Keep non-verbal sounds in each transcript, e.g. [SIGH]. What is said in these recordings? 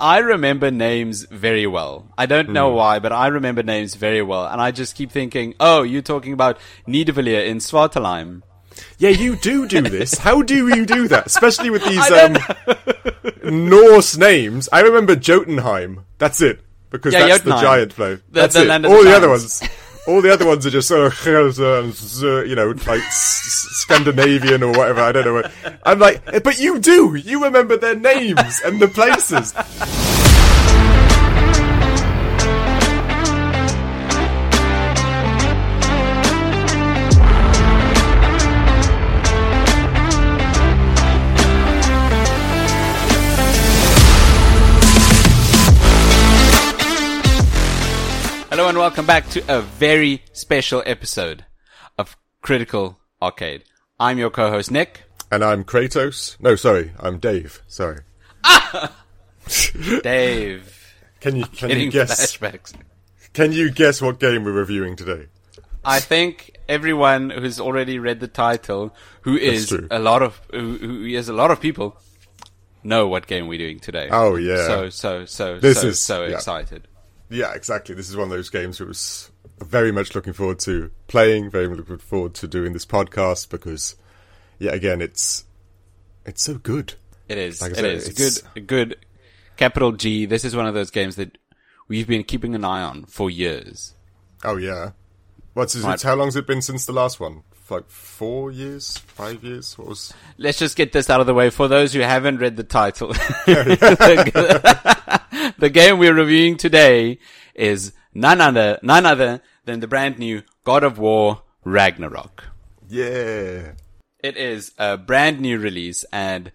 I remember names very well. I don't know why, but I remember names very well. And I just keep thinking, oh, you're talking about Nidavellir in Svartalfheim. Yeah, you do do [LAUGHS] this. How do you do that? Especially with these um, [LAUGHS] Norse names. I remember Jotunheim. That's it. Because Yeah, that's the giant flow. The- That's the it. land of All the the other ones. [LAUGHS] All the other ones are just [LAUGHS] you know, like Scandinavian or whatever. I don't know. What. I'm like, "Eh, but you do. You remember their names and the places. Welcome back to a very special episode of Critical Arcade. I'm your co-host Nick. And I'm Kratos. No, sorry, I'm Dave. Sorry. [LAUGHS] Dave. Can you can you guess? flashbacks. Can you guess what game we're reviewing today? I think everyone who's already read the title, who is a lot of, who, who is a lot of people, know what game we're doing today. Oh, yeah. So so so This so is- so yeah. excited. Yeah, exactly. This is one of those games I was very much looking forward to playing, very much looking forward to doing this podcast because, yeah, again, it's it's so good. It is. Like it said, is it's- good. Good. Capital G. This is one of those games that we've been keeping an eye on for years. Oh yeah. What's it, Right. how long's it been since the last one? Like four years, five years? What was? [LAUGHS] Let's just get this out of the way. For those who haven't read the title, the, [LAUGHS] the game we're reviewing today is none other, none other than the brand new God of War Ragnarok. Yeah. It is a brand new release and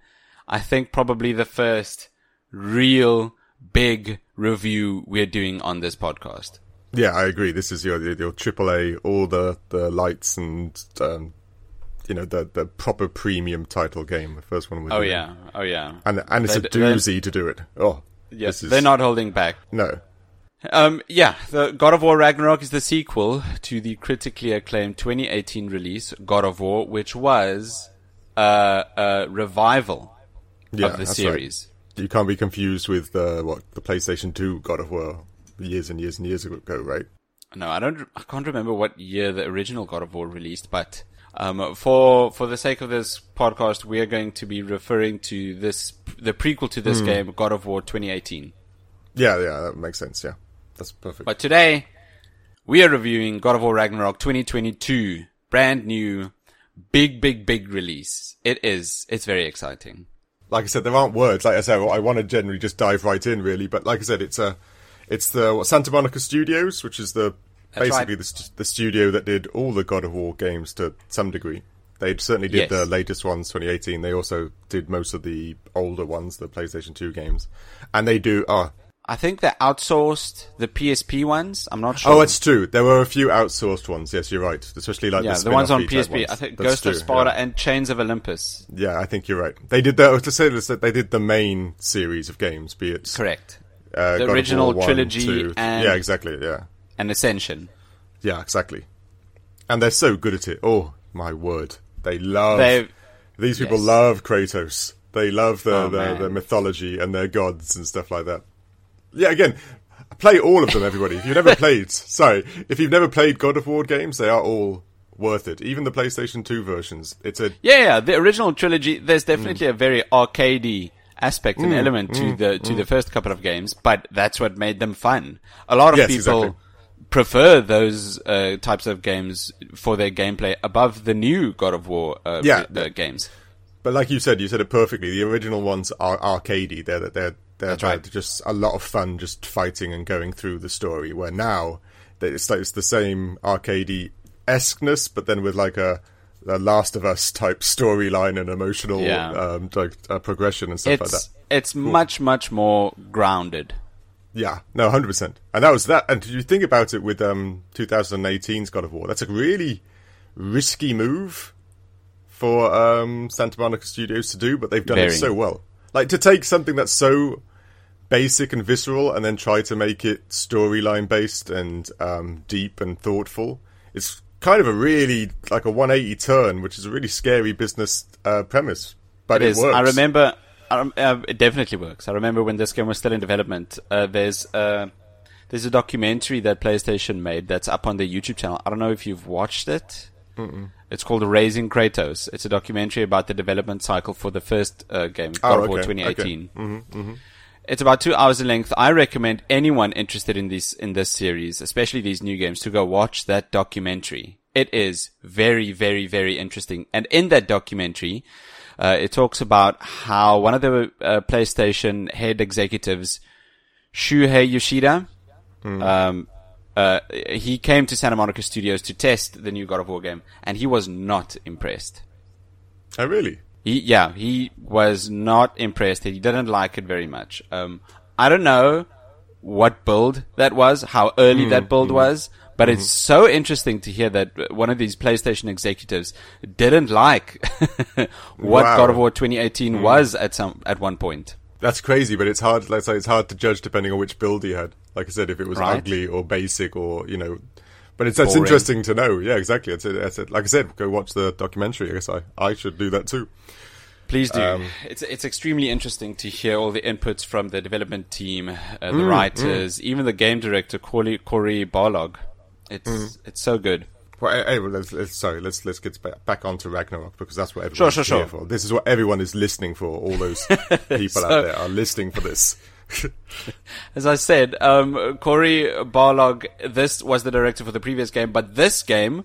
I think probably the first real big review we're doing on this podcast. Yeah, I agree. This is your your AAA, all the the lights and um, you know the the proper premium title game. The first one. Oh yeah. Oh yeah. and and it's a They- they- doozy to do it. Oh, Yes, is, they're not holding back. No, Um, yeah, the God of War Ragnarok is the sequel to the critically acclaimed 2018 release God of War, which was uh, a revival yeah, of the that's right. series. You can't be confused with uh, what the PlayStation Two God of War years and years and years ago, right? No, I don't. I can't remember what year the original God of War released, but um, for for the sake of this podcast, we are going to be referring to this the prequel to this game, God of War 2018. Yeah, yeah, that makes sense. Yeah, that's perfect. But today, we are reviewing God of War Ragnarok 2022, brand new, big, big, big release. It is. It's very exciting. like I said, there aren't words. Like I said, I want to generally just dive right in, really. But like I said, it's a, it's the what, Santa Monica Studios, which is the That's basically right. the, the studio that did all the God of War games to some degree. They certainly did Yes. the latest ones, 2018. They also did most of the older ones, the PlayStation 2 games, and they do. Oh, I think they outsourced the PSP ones. I'm not sure. oh, it's true. There were a few outsourced ones. Yes, you're right. Especially like yeah, the, the ones on PSP. ones. I think That's Ghost of Sparta yeah. and Chains of Olympus. Yeah, I think you're right. They did the. To say this, that they did the main series of games, be it Correct. Uh, The God War original 1, trilogy 2, and- yeah, exactly, yeah, And Ascension. yeah, exactly. And they're so good at it. Oh my word, they love They these people yes. love Kratos. They love the, Oh, the man. the mythology and their gods and stuff like that. Yeah, again, play all of them, everybody. If you've never [LAUGHS] played, sorry, if you've never played God of War games, they are all worth it. Even the PlayStation Two versions. It's a Yeah, yeah, the original trilogy. There's Mm. definitely a very arcadey aspect and element to the to the first couple of games, but that's what made them fun. A lot of Yes, people exactly. prefer those uh, types of games for their gameplay above the new God of War uh, Yeah. games. But like you said, you said it perfectly. The original ones are arcadey. They're they're they're, they're right. just a lot of fun, just fighting and going through the story. Where now it's like it's the same arcadey esqueness, but then with like a, a Last of Us type storyline and emotional Yeah. um, like uh, progression and stuff like that. It's it's much much more grounded. Yeah, no, hundred percent. And that was that. And did you think about it with um 2018's God of War? That's a really risky move for um Santa Monica Studios to do, but they've done it so well. Like to take something that's so basic and visceral and then try to make it storyline based and um deep and thoughtful. It's kind of a really like a 180 turn, which is a really scary business uh, premise. But It it, works. I remember Um, uh, it definitely works. I remember when this game was still in development. Uh, there's uh, there's a documentary that PlayStation made that's up on their YouTube channel. I don't know if you've watched it. Mm-mm. It's called Raising Kratos. It's a documentary about the development cycle for the first uh, game, God Oh, of War 2018. okay. Mm-hmm, mm-hmm. It's about two hours in length. I recommend anyone interested in this in this series, especially these new games, to go watch that documentary. It is very, very, very interesting. And in that documentary, uh, it talks about how one of the uh, PlayStation head executives, Shuhei Yoshida, um, uh, he came to Santa Monica Studios to test the new God of War game, and he was not impressed. Oh, really? He, yeah, he was not impressed. He didn't like it very much. Um, I don't know what build that was, how early hmm, that build hmm, was, but it's hmm. so interesting to hear that one of these PlayStation executives didn't like [LAUGHS] what Wow. God of War 2018 was at some at one point. That's crazy, but it's hard. Let's say it's hard to judge depending on which build he had. Like I said, if it was Right. ugly or basic or you know, but it's that's Boring. interesting to know. Yeah, exactly. It's, it's, like I said, go watch the documentary. I guess I, I should do that too. Please do. Um, it's it's extremely interesting to hear all the inputs from the development team, uh, the Mm, writers, even the game director Cory, Cory Barlog. It's Mm. it's so good. Well, well, let's, let's, sorry, let's let's get back, back onto Ragnarok because that's what Sure, everyone's sure, here sure. for. This is what everyone is listening for. All those [LAUGHS] people So- out there are listening for this. [LAUGHS] As I said, um, Cory Barlog, this was the director for the previous game, but this game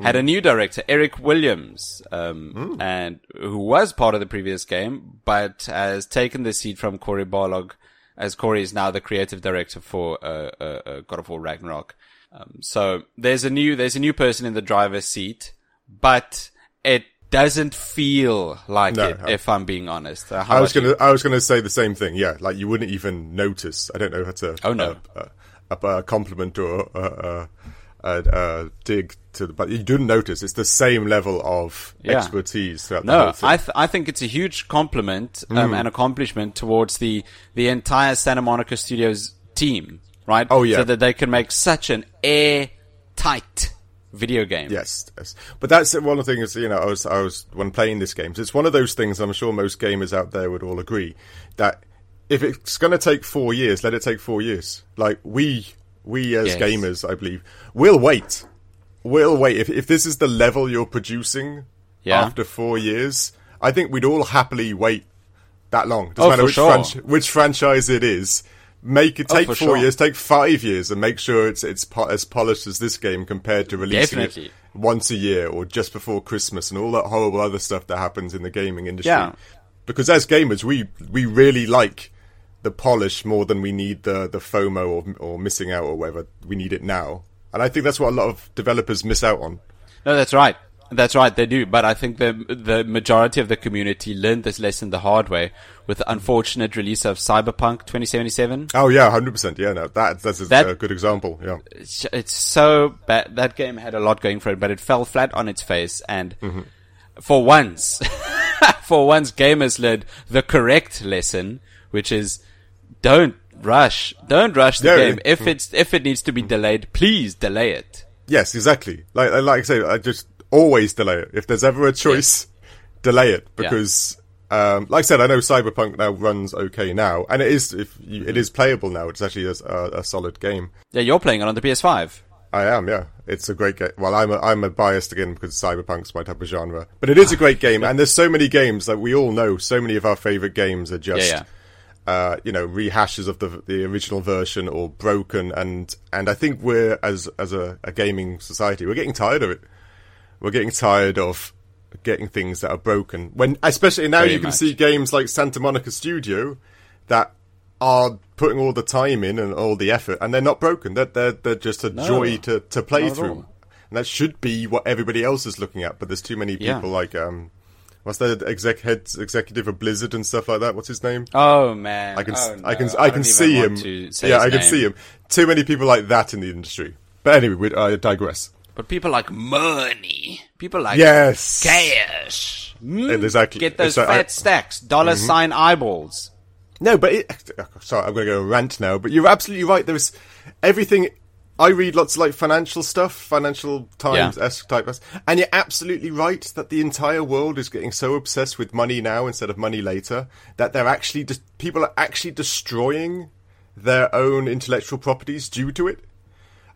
had a new director, Eric Williams, um, and who was part of the previous game, but has taken the seat from Cory Barlog, as Cory is now the creative director for uh, uh, uh, God of War Ragnarok. Um, so there's a new there's a new person in the driver's seat, but it doesn't feel like No, it. I- If I'm being honest, Uh, I was gonna I was gonna say the same thing. Yeah, like you wouldn't even notice. I don't know how to. Oh, no. Uh, a, a compliment or a, a, a, a dig to the, but you didn't notice. It's the same level of Yeah. expertise throughout the whole No. I th- I think it's a huge compliment um, Mm. and accomplishment towards the the entire Santa Monica Studios team, right? Oh, yeah. so that they can make such an airtight video game. Yes, yes. But that's one of the things, you know, I was, I was, when playing this game, it's one of those things I'm sure most gamers out there would all agree that if it's going to take four years, let it take four years. Like, we, we as Yes. gamers, I believe, will wait. We'll wait. If, if this is the level you're producing Yeah. after four years, I think we'd all happily wait that long. Doesn't Oh, matter for which, sure. franchi- which franchise it is. Make it Oh, take for four sure. years, take five years, and make sure it's it's po- as polished as this game compared to releasing Definitely. it once a year or just before Christmas and all that horrible other stuff that happens in the gaming industry. Yeah. Because as gamers, we we really like the polish more than we need the the FOMO or or missing out or whatever. We need it now, and I think that's what a lot of developers miss out on. No, that's right. That's right. They do, but I think the the majority of the community learned this lesson the hard way with the unfortunate release of Cyberpunk 2077. Oh yeah, hundred percent. Yeah, no, that that's a, That- good example. Yeah, It's, it's so bad. That game had a lot going for it, but it fell flat on its face. And mm-hmm. for once, [LAUGHS] for once, gamers learned the correct lesson, which is don't rush. Don't rush the Yeah, game. If it's if it needs to be delayed, please delay it. yes, exactly. Like like I say, I just always delay it. If there's ever a choice, delay it because. Um, like I said, I know Cyberpunk now runs okay now, and it is if you, it is playable now. It's actually a, a, a solid game. Yeah, you're playing it on the PS5. I am, yeah. It's a great game. Well, I'm a, I'm a biased again because Cyberpunk's my type of genre, but it is a great [LAUGHS] game. and there's so many games that we all know. So many of our favorite games are just, Yeah, Uh, you know, rehashes of the the original version or broken. And and I think we're as as a, a gaming society, we're getting tired of it. We're getting tired of getting things that are broken. When especially now, you can much. see games like Santa Monica Studio that are putting all the time in and all the effort, and they're not broken. They're they're, they're just a joy to, to play through, and that should be what everybody else is looking at. But there's too many Yeah. people like um, what's the exec head executive of Blizzard and stuff like that. What's his name? Oh man, I can Oh, I can no. I can see him. Yeah, I can see him. Too many people like that in the industry. But anyway, I digress. But people like money. People like Yes, cash. Mm. exactly. Get those So I- fat stacks, dollar sign eyeballs. No, but it, sorry, I'm going to go rant now. But you're absolutely right. There's everything I read lots of like financial stuff, financial times esque type, stuff, and you're absolutely right that the entire world is getting so obsessed with money now instead of money later that they're actually de- people are actually destroying their own intellectual properties due to it.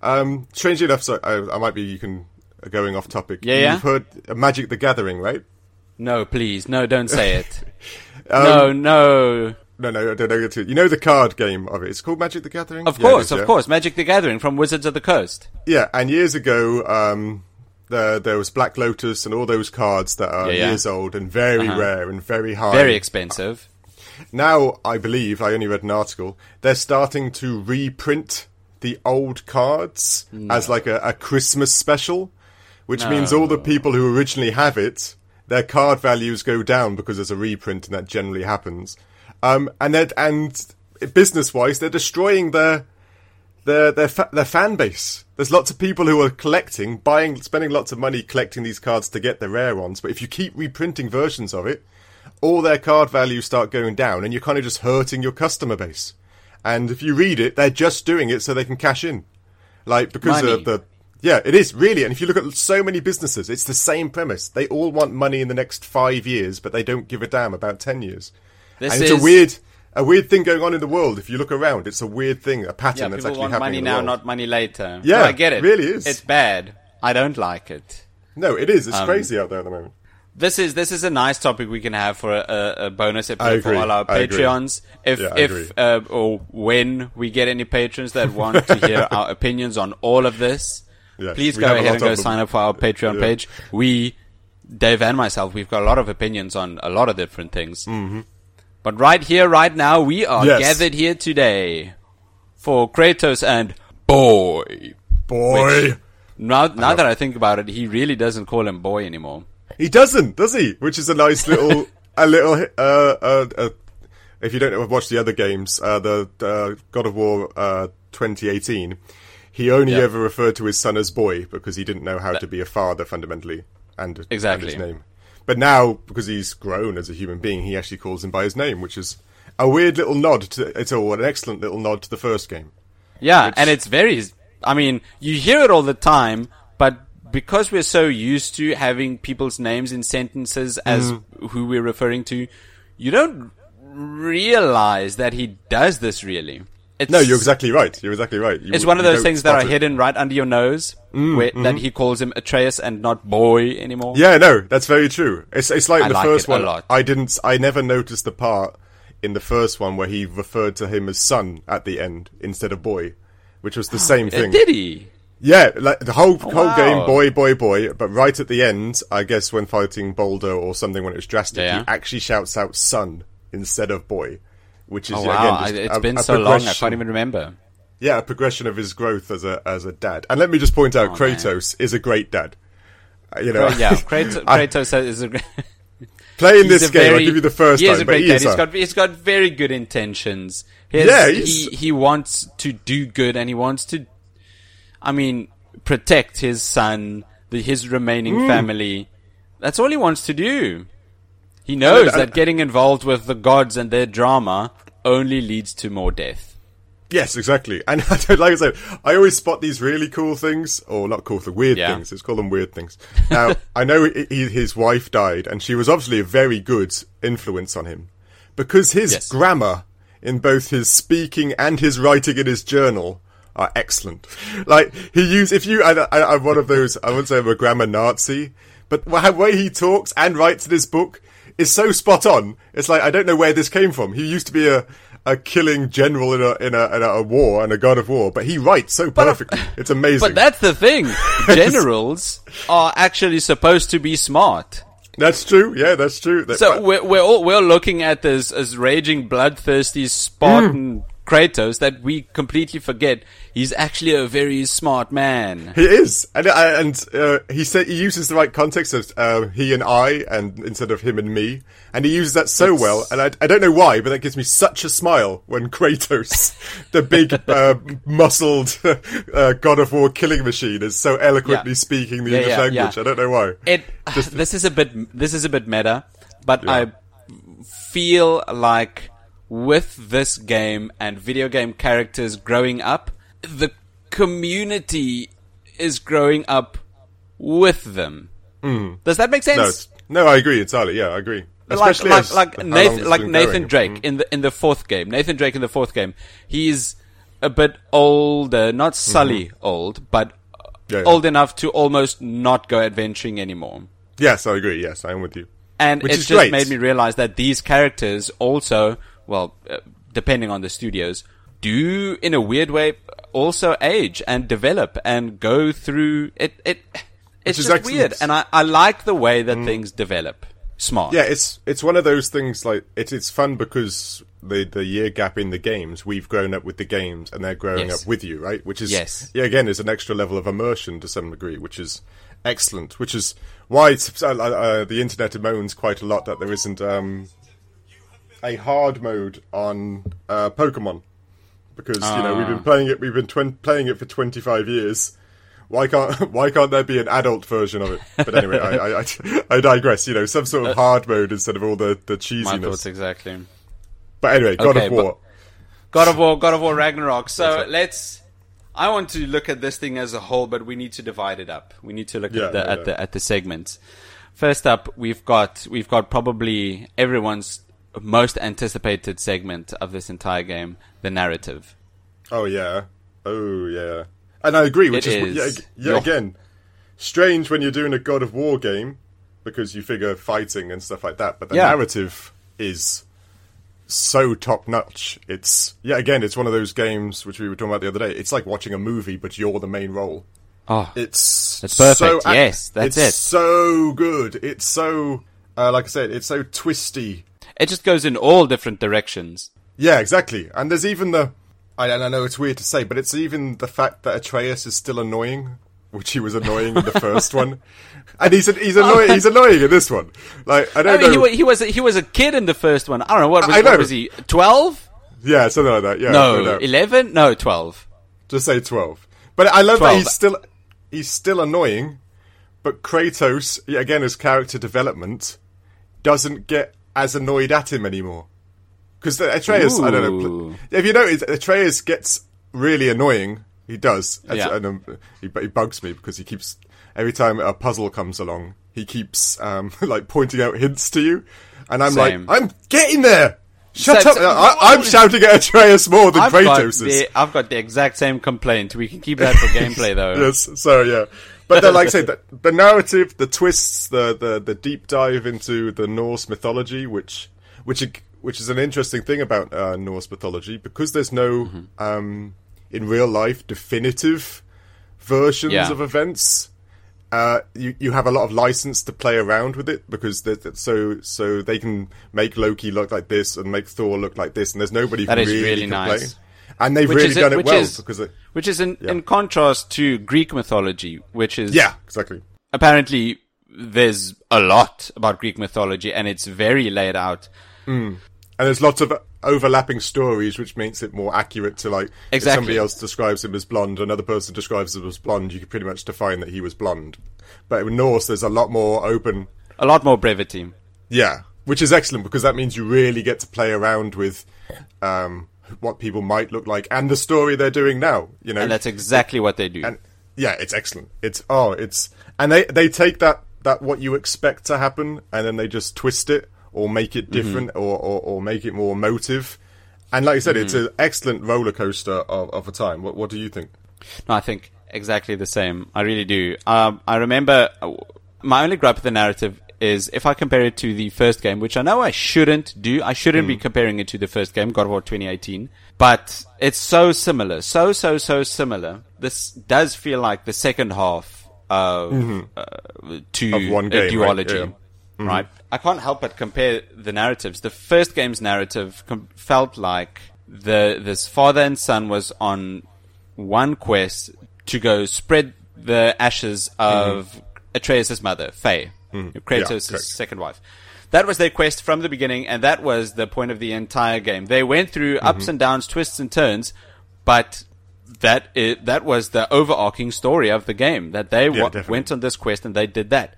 Um, strangely enough, so I, I might be you can uh, going off topic. Yeah, yeah. You've heard uh, Magic the Gathering, right? No, please, no, don't say it. [LAUGHS] Um, no, no. No, no, I don't know. You know the card game of it. It's called Magic the Gathering. Of Yeah, course, is, of yeah. course. Magic the Gathering from Wizards of the Coast. Yeah, and years ago, um, there, there was Black Lotus and all those cards that are yeah. years old and very Uh-huh. rare and very high. Very expensive. Now, I believe, I only read an article, they're starting to reprint the old cards as like a, a Christmas special, which means all the people who originally have it, their card values go down because there's a reprint and that generally happens. Um, and they're, and business wise, they're destroying their, their, their, fa- their fan base. There's lots of people who are collecting, buying, spending lots of money collecting these cards to get the rare ones, but if you keep reprinting versions of it, all their card values start going down and you're kind of just hurting your customer base. And if you read it, they're just doing it so they can cash in. Like, because Money. of the, yeah, it is really. And if you look at so many businesses, it's the same premise. They all want money in the next five years, but they don't give a damn about 10 years. This and is it's a weird, a weird thing going on in the world. If you look around, it's a weird thing, a pattern Yeah, that's actually want happening money now, world. not money later. Yeah, I get it. really is. It's bad. I don't like it. No, it is. It's Um, crazy out there at the moment. This is this is a nice topic we can have for a, a, bonus episode for all our Patreons. If Yeah, if uh, or when we get any patrons that want to hear [LAUGHS] our opinions on all of this, Yes, please go ahead and go sign up for our Patreon Yeah. page. We, Dave and myself, we've got a lot of opinions on a lot of different things. Mm-hmm. But right here, right now, we are Yes. gathered here today for Kratos and Boy. Boy. Which- Now, now that I think about it, he really doesn't call him Boy anymore. He doesn't, does he? Which is a nice little, a little, uh, uh, uh, if you don't know, watch the other games, uh, the, uh, God of War, uh, 2018, he only Yeah. ever referred to his son as boy because he didn't know how to be a father fundamentally and, Exactly. and his name. But now, because he's grown as a human being, he actually calls him by his name, which is a weird little nod to, it's all an excellent little nod to the first game. Yeah, and it's very. I mean, you hear it all the time, but because we're so used to having people's names in sentences as Mm. who we're referring to, you don't realize that he does this really. It's, No, you're exactly right. You're exactly right. You- It's one of those things that are it. Mm, hidden right under your nose, where, that he calls him Atreus and not boy anymore. Yeah, no, that's very true. It's it's like I the like first one. I didn't. I never noticed the part in the first one where he referred to him as son at the end instead of boy, which was the [GASPS] same Uh, thing. Did he? Yeah, like the whole whole wow. game, boy, boy, boy. But right at the end, I guess when fighting Baldur or something, when it was drastic, Yeah. he actually shouts out son instead of boy, which is Oh wow! again I, it's a- been a so long, I can't even remember. Yeah, a progression of his growth as a as a dad. And let me just point out, Oh, Kratos is a great dad. Uh, You know, yeah, [LAUGHS] Kratos, I- Kratos is a. [LAUGHS] playing this game, I'll give you the first he is time, a great he dad. is He's a- got he's got very good intentions. He, has- Yeah, he he wants to do good and he wants to, I mean, protect his son, the, his remaining Hmm. family. That's all he wants to do. He knows that getting involved with the gods and their drama only leads to more death. Yes, exactly. And [LAUGHS] I don't, like I said, I always spot these really cool things, or not cool, the weird Yeah. things. Let's call them weird things. Now, I know he- his wife died, and she was obviously a very good influence on him because his Yes. grammar in both his speaking and his writing in his journal are excellent. Like he used, if you, I, I, I'm one of those. I wouldn't say I'm a grammar Nazi, but the way he talks and writes in his book is so spot on. It's like I don't know where this came from. He used to be a a killing general in a in a, in a, war and a god of war, but he writes so uh, perfectly. it's amazing. But that's the thing. [LAUGHS] Generals are actually supposed to be smart. that's true. Yeah, that's true. That- So but- we're we're all we're looking at this as raging, bloodthirsty Spartan mm. Kratos that we completely forget he's actually a very smart man. He is, and uh, and uh, he said he uses the right context of uh, he and I, and instead of him and me, and he uses that so It's- well. And I, I don't know why, but that gives me such a smile when [LAUGHS] Kratos, the big [LAUGHS] uh, muscled [LAUGHS] uh, God of War killing machine, is so eloquently Yeah. speaking the Yeah, English yeah, language. I don't know why. It this is a bit this is a bit meta, but. I feel like with this game and video game characters growing up, the community is growing up with them. Does that make Hmm. No, sense? no, I agree entirely. Yeah, I agree. like Especially like as like Nathan like Nathan going. Drake Mm. in the in the fourth game. Nathan Drake in the fourth game. He's a bit older, not Sully old, but Mm-hmm. Yeah, yeah. old enough to almost not go adventuring anymore. Yes, I agree. Yes, I am with you. And Which it just great. made me realize that these characters also, well, uh, depending on the studios, do in a weird way also age and develop and go through it. It it's just excellent. weird, and I, I like the way that things develop. Smart. Yeah, it's it's one of those things like it, it's fun because the the year gap in the games we've grown up with the games and they're growing Yes. up with you, right? Which is Yes. yeah, again, is an extra level of immersion to some degree, which is excellent. Which is why it's, uh, uh, the internet moans quite a lot that there isn't um, a hard mode on uh, Pokemon because you know we've Ah. been playing it, we've been twen- playing it for twenty five years. Why can't [LAUGHS] Why can't there be an adult version of it? But anyway, I, I, I, digress. You know, some sort of hard mode instead of all the the Uh, My thoughts cheesiness. exactly. But anyway, God Okay, of War. God of War, God of War Ragnarok. So right. let's. I want to look at this thing as a whole, but we need to divide it up. We need to look Yeah, at the yeah, at yeah. the at the segments. First up, we've got we've got probably everyone's most anticipated segment of this entire game, the narrative. Oh yeah, oh yeah, and I agree. Which is, is. yeah, again strange when you're doing a God of War game because you figure fighting and stuff like that, but the Yeah. narrative is so top notch. It's yeah, again, it's one of those games which we were talking about the other day. It's like watching a movie, but you're the main role. Oh, It's That's perfect. So, Yes, that's it's it. So good. It's so uh, like I said, it's so twisty. It just goes in all different directions. Yeah, exactly. And there's even the I, and I know it's weird to say, but it's even the fact that Atreus is still annoying, which he was annoying in the [LAUGHS] first one, and he's he's annoying. He's annoying in this one. Like I I don't mean, know. wa- he was he was a kid in the first one. I don't know what was, I know. what was he twelve? yeah, something like that. Yeah, No, eleven? No, twelve. just say twelve. But I love that he's still he's still annoying, but Kratos again his character development doesn't get as annoyed at him anymore. Because Atreus, I don't know. Ooh. If you notice, Atreus gets really annoying. He does. Yeah. And, um, he, he bugs me because he keeps every time a puzzle comes along, he keeps um, [LAUGHS] like pointing out hints to you, and I'm Same. like, I'm getting there. Shut up! I, I'm shouting at Atreus more than I've Kratos is. the, I've got the exact same complaint. We can keep that for [LAUGHS] gameplay though. yes, so yeah. But then, like I say, [LAUGHS] the, the narrative, the twists, the, the the deep dive into the Norse mythology, which which which is an interesting thing about uh, Norse mythology because there's no Mm-hmm. um, in real life definitive versions Yeah. of events. Uh, you you have a lot of license to play around with it because so so they can make Loki look like this and make Thor look like this, and there's nobody That who is really, really nice. play. And they've Which really done it well is- because Which is in, in contrast to Greek mythology, which is yeah, exactly. apparently there's a lot about Greek mythology and it's very laid out. And there's lots of overlapping stories, which makes it more accurate to like if Exactly. somebody else describes him as blonde, another person describes him as blonde, you can pretty much define that he was blonde. But in Norse, there's a lot more open, A lot more brevity. yeah, which is excellent because that means you really get to play around with um, what people might look like and the story they're doing now. You know, And that's exactly what they do. and yeah, it's excellent. It's oh, it's and they they take that that what you expect to happen and then they just twist it or make it different or, or or make it more emotive. And like I said, it's an excellent roller coaster of, of a time. What what do you think? No, I think exactly the same. I really do. Um, I remember uh, my only gripe with the narrative is if I compare it to the first game, which I know I shouldn't do. I shouldn't be hmm. comparing it to the first game, God of War 2018. But it's so similar, so so so similar. This does feel like the second half of mm-hmm. uh, to Of one a game, right? duology. Yeah. Mm-hmm. Right, I can't help but compare the narratives. The first game's narrative com- felt like the this father and son was on one quest to go spread the ashes mm-hmm. of Atreus' mother, Faye, Hmm. Kratos' correct. second wife. That was their quest from the beginning, and that was the point of the entire game. They went through mm-hmm. ups and downs, twists and turns, but that that was the overarching story of the game. That they definitely. went on this quest and they did that.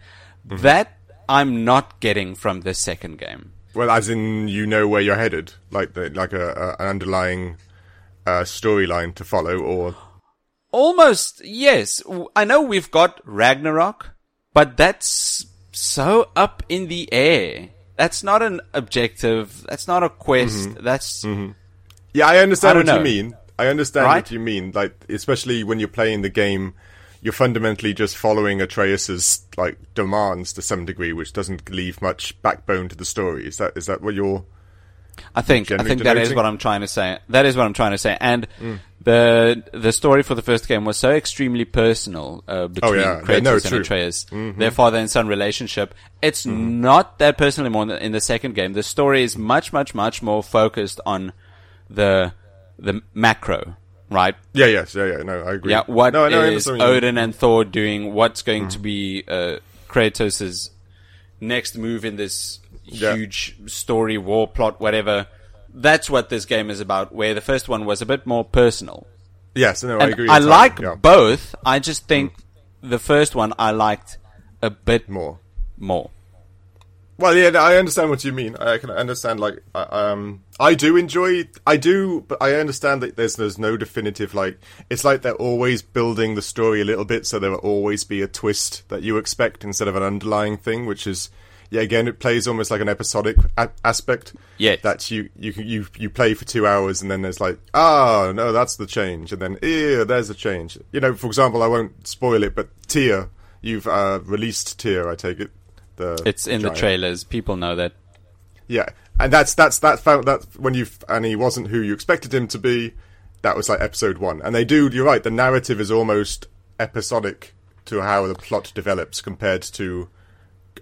Mm-hmm. That I'm not getting from the second game. Well, as in you know where you're headed, like the like a, a an underlying uh, storyline to follow, or Almost, yes. I know we've got Ragnarok, but that's so up in the air. That's not an objective. That's not a quest. Mm-hmm. That's Yeah, I understand I what don't you mean. I understand Right? what you mean. Like, especially when you're playing the game, you're fundamentally just following Atreus's like demands to some degree, which doesn't leave much backbone to the story. Is that is that what you're? I think I think that is what I'm trying to say. That is what I'm trying to say. And the the story for the first game was so extremely personal uh, between Oh, yeah. Kratos No, and true. Atreus, their father and son relationship. It's not that personal anymore in the, second game. The story is much much much more focused on the the macro, right? Yeah, yes, yeah, yeah. No, I agree. Yeah, what no, no, is understand what you mean. Odin and Thor doing? What's going to be uh, Kratos' next move in this Yeah. huge story, war plot, whatever? That's what this game is about. Where the first one was a bit more personal. Yes, no, I agree. I like yeah. both. I just think the first one I liked a bit more. more. Well, yeah, I understand what you mean. I can understand, like, I- um, I do enjoy, I do, but I understand that there's there's no definitive like. It's like they're always building the story a little bit, so there will always be a twist that you expect instead of an underlying thing, which is, yeah, again, it plays almost like an episodic a- aspect. Yeah, that you you can you you play for two hours and then there's like, ah, no, that's the change, and then yeah, there's the change. You know, for example, I won't spoil it, but Tyr, you've uh, released Tyr, I take it. The It's in the trailers. People know that. Yeah, and that's that's that found that when you and he wasn't who you expected him to be. That was like episode one, and they do. You're right. The narrative is almost episodic to how the plot develops compared to,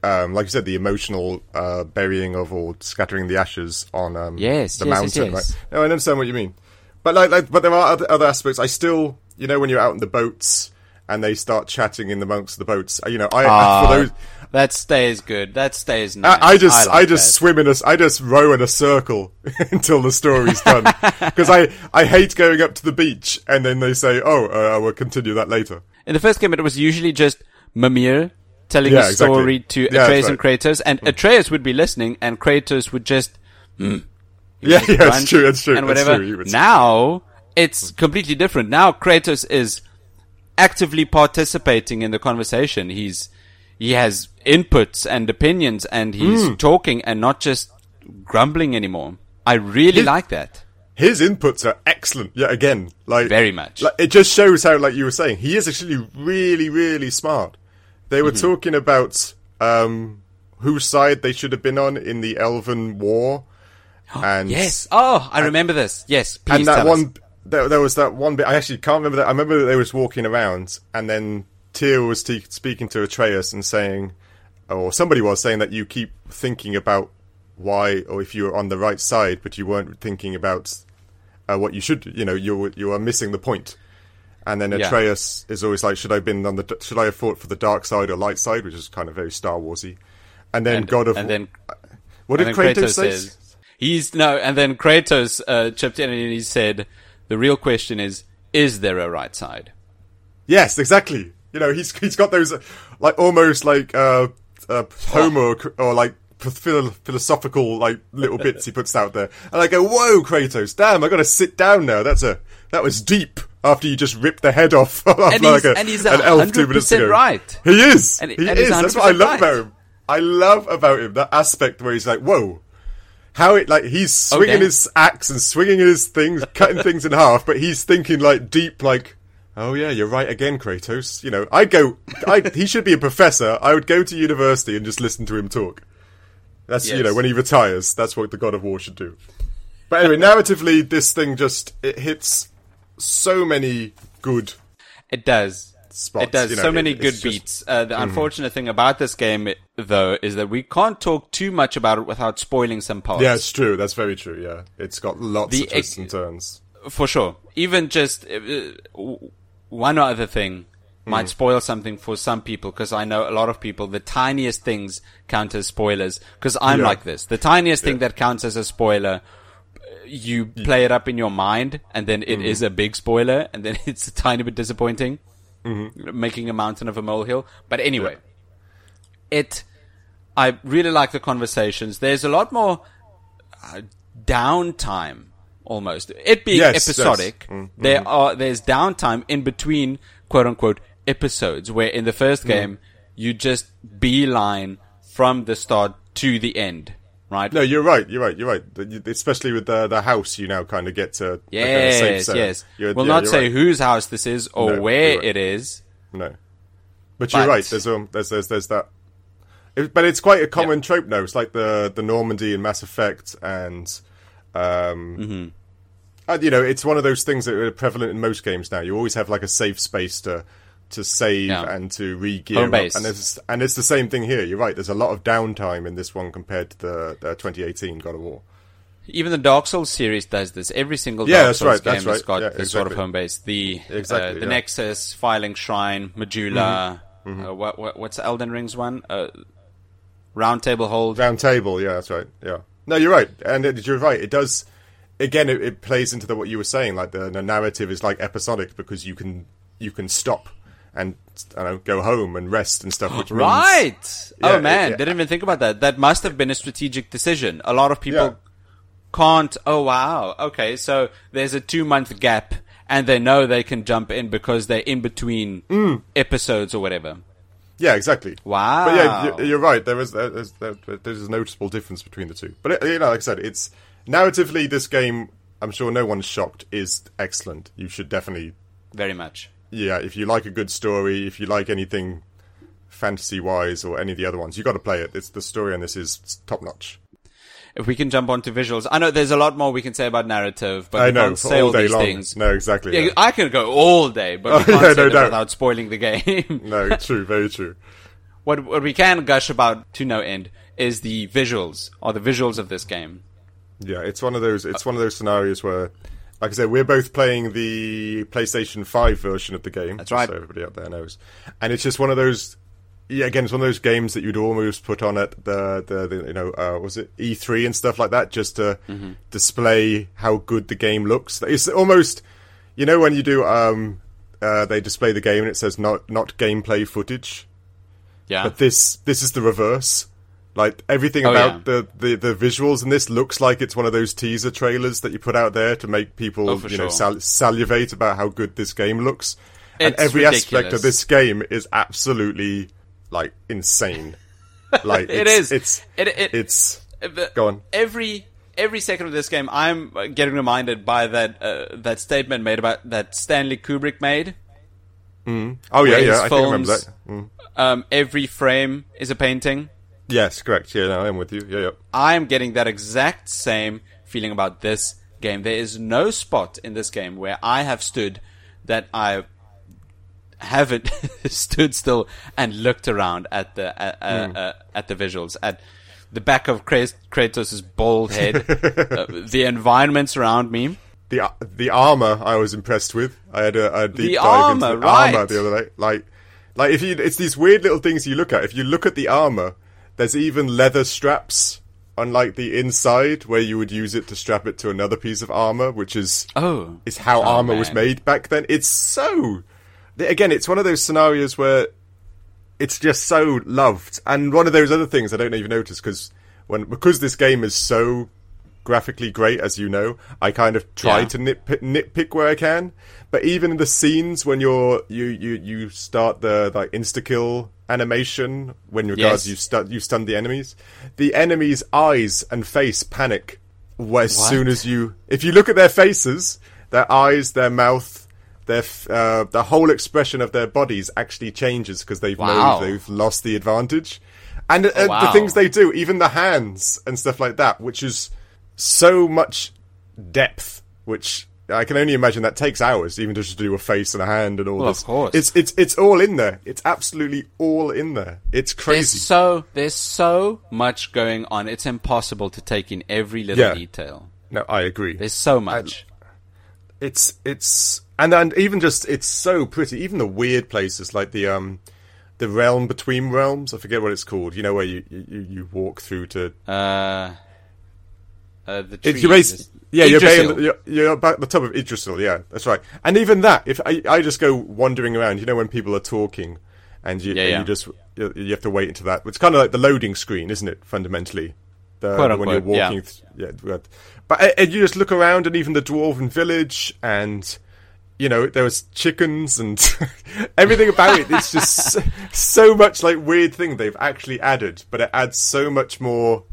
um, like you said, the emotional uh, burying of or scattering the ashes on um, Yes, the yes, yes, mountain. yes. Right? No, I understand what you mean, but like, like, but there are other, other aspects. I still, you know, when you're out in the boats and they start chatting in amongst the boats, you know, I Ah, for those. that stays good. That stays nice. I, I just, I, like just that. swim in a, I just row in a circle [LAUGHS] until the story's done. [LAUGHS] Because I, I hate going up to the beach and then they say, "Oh, uh, we'll continue that later." In the first game, it was usually just Mimir telling Yeah, a exactly. story to Yeah, Atreus that's and right. Kratos, and hmm. Atreus would be listening, and Kratos would just hmm, Yeah, yeah, it's true, it's true, and it's whatever. true. Was- Now hmm. it's completely different. Now Kratos is actively participating in the conversation. He's he has inputs and opinions, and he's Hmm. talking and not just grumbling anymore. I really His- like that His inputs are excellent. Yeah, again, like very much. Like, it just shows how, like you were saying, he is actually really, really smart. They Mm-hmm. were talking about um, whose side they should have been on in the Elven War, and yes. Oh, I remember this. Yes. And that one there, there was that one bit i actually can't remember that i remember that they was walking around and then Tyr was te- speaking to atreus and saying or somebody was saying that you keep thinking about why or if you were on the right side but you weren't thinking about uh, what you should you know you you are missing the point and then Yeah. atreus is always like should i have been on the should i have fought for the dark side or light side which is kind of very star warsy and then and, god of and then what did and then kratos, say says he's no, and then Kratos uh, chipped in and he said, "The real question is, is there a right side?" Yes, exactly. You know, he's he's got those uh, like almost like uh, uh Homer or, or like philosophical like little bits he puts out there, and I go, "Whoa, Kratos! Damn, I got to sit down now. That's a that was deep." After you just ripped the head off, [LAUGHS] And like he's- a, and he's an elf two minutes 100% ago. right. He is. And- he and is. That's what I love right. about him. I love about him that aspect where he's like, "Whoa." How it like he's swinging damn. his axe and swinging his things, cutting things in half, but he's thinking like deep, like, "Oh yeah, you're right again, Kratos." You know, I go, I he should be a professor. I would go to university and just listen to him talk. That's you know when he retires, that's what the God of War should do. But anyway, narratively, this thing just it hits so many good It does. spots. it does you know, so many it- good just- beats. Uh, the unfortunate thing about this game, though, is that we can't talk too much about it without spoiling some parts. Yeah, it's true. That's very true. Yeah, it's got lots The of twists ex- and turns. for sure. Even just uh, one other thing Hmm. might spoil something for some people because I know a lot of people. The tiniest things count as spoilers because I'm Yeah. like this. The tiniest thing that counts as a spoiler, you play it up in your mind, and then it is Mm-hmm. a big spoiler, and then [LAUGHS] it's a tiny bit disappointing, Mm-hmm. making a mountain of a molehill. But anyway, it. I really like the conversations. There's a lot more uh, downtime almost. It being Yes, yes. episodic, Mm, there are there's downtime in between quote unquote episodes where in the first Mm. game you just beeline from the start to the end, right? No, you're right. You're right. You're right. Especially with the the house, you now kind of get to yes, safe yes. You're- We'll yeah, not say right. whose house this is or No, where right. it is. No, but you're right. There's um, there's there's there's that. It, but it's quite a common trope now. It's like the the Normandy in Mass Effect, and um, Mm-hmm. and, you know, it's one of those things that are prevalent in most games now. You always have like a safe space to to save Yeah. and to re-gear Home up. base. and it's and it's the same thing here. You're right. There's a lot of downtime in this one compared to the, the 2018 God of War. Even the Dark Souls series does this. Every single Yeah, Dark that's Souls right, game that's has right. got Yeah, this sort of home base. The Exactly, uh, the yeah. Nexus, Firelink Shrine, Majula. Mm-hmm. Uh, what, what what's Elden Ring's one? Uh, Round Table Hold. Round table, yeah, that's right. Yeah, no, you're right, and it, you're right. It does. Again, it, it plays into the, what you were saying. Like the, the narrative is like episodic because you can you can stop and I don't know, go home and rest and stuff. Which [GASPS] means, Right. Yeah, oh man, yeah. didn't even think about that. That must have been a strategic decision. A lot of people Yeah. can't. Oh wow. Okay, so there's a two month gap, and they know they can jump in because they're in between Mm. episodes or whatever. Yeah, exactly. Wow. But yeah, you- you're right. There is there is there, there's a noticeable difference between the two. But it, you know, like I said, it's narratively this game. I'm sure no one's shocked. Is excellent. You should definitely Very much. Yeah. If you like a good story, if you like anything fantasy wise or any of the other ones, you got to play it. It's the story and this is top notch. If we can jump onto visuals, I know there's a lot more we can say about narrative, but I know can't say all all day these long. things. No, exactly. Yeah, yeah. I can go all day, but we [LAUGHS] Oh, can't yeah, say no doubt. without spoiling the game. [LAUGHS] No, true, very true. what what we can gush about to no end is the visuals, or the visuals of this game. Yeah, it's one of those. It's one of those scenarios where, like I said, we're both playing the PlayStation Five version of the game. That's right. So everybody out there knows, and it's just one of those. Yeah, again, it's one of those games that you'd almost put on at the the, the you know uh, was it E3 and stuff like that, just to Mm-hmm. display how good the game looks. It's almost, you know, when you do um, uh, they display the game and it says not not gameplay footage. Yeah. But this this is the reverse. Like everything Oh, about yeah. the, the, the visuals in this looks like it's one of those teaser trailers that you put out there to make people Oh, you know sal- salivate about how good this game looks. and It's every aspect of this game is absolutely like insane. [LAUGHS] Like It it's, is. It's It- it- it's The- go on. Every every second of this game, I'm uh, getting reminded by that uh, that statement made about that Stanley Kubrick made. Mm. Oh yeah, yeah, his I think I remember that. Mm. Um, every frame is a painting. Yes, correct. Yeah, no, I'm with you. Yeah, yeah. I am getting that exact same feeling about this game. There is no spot in this game where I have stood that I haven't [LAUGHS] stood still and looked around at the uh, uh, uh, at the visuals at the back of Krat- Kratos' bald head, uh, [LAUGHS] the environments around me. the uh, the armor I was impressed with. I had a, a deep The dive armor, into the right. armor the other day. Like, like if you, it's these weird little things you look at. If you look at the armor, there's even leather straps on like the inside where you would use it to strap it to another piece of armor, which is Oh, is how Oh, armor was made back then. It's so again, it's one of those scenarios where it's just so loved, and one of those other things I don't even notice because when because this game is so graphically great, as you know, I kind of try Yeah. to nitpick, nitpick where I can. But even in the scenes when you're you you you start the like insta kill animation when regards Yes. you stun you stun the enemies, the enemies' eyes and face panic as soon as you if you look at their faces, their eyes, their mouth. Their f- uh, the whole expression of their bodies actually changes because they've Wow. they've lost the advantage, and uh, the wow. things they do, even the hands and stuff like that, which is so much depth, which I can only imagine that takes hours, even just to do a face and a hand and all Well, of course. It's it's it's all in there. It's absolutely all in there. It's There's crazy. so there's so much going on. It's impossible to take in every little Yeah. detail. no, I agree. There's so much. it's it's and and even just it's so pretty. Even the weird places like the um the realm between realms. I forget what it's called. You know where you you, you walk through to Uh, uh, the trees. you're yeah, you're, paying, you're, you're about the top of Yggdrasil, yeah, that's right. And even that, if I, I just go wandering around, you know, when people are talking, and you, Yeah, and yeah. you just you, you have to wait until that. It's kind of like the loading screen, isn't it? Fundamentally, The, the when you're unquote, yeah. walking, th- yeah. but and you just look around, and even the dwarven village, and you know there was chickens and [LAUGHS] everything about it. It's just so, so much like weird thing they've actually added, but it adds so much more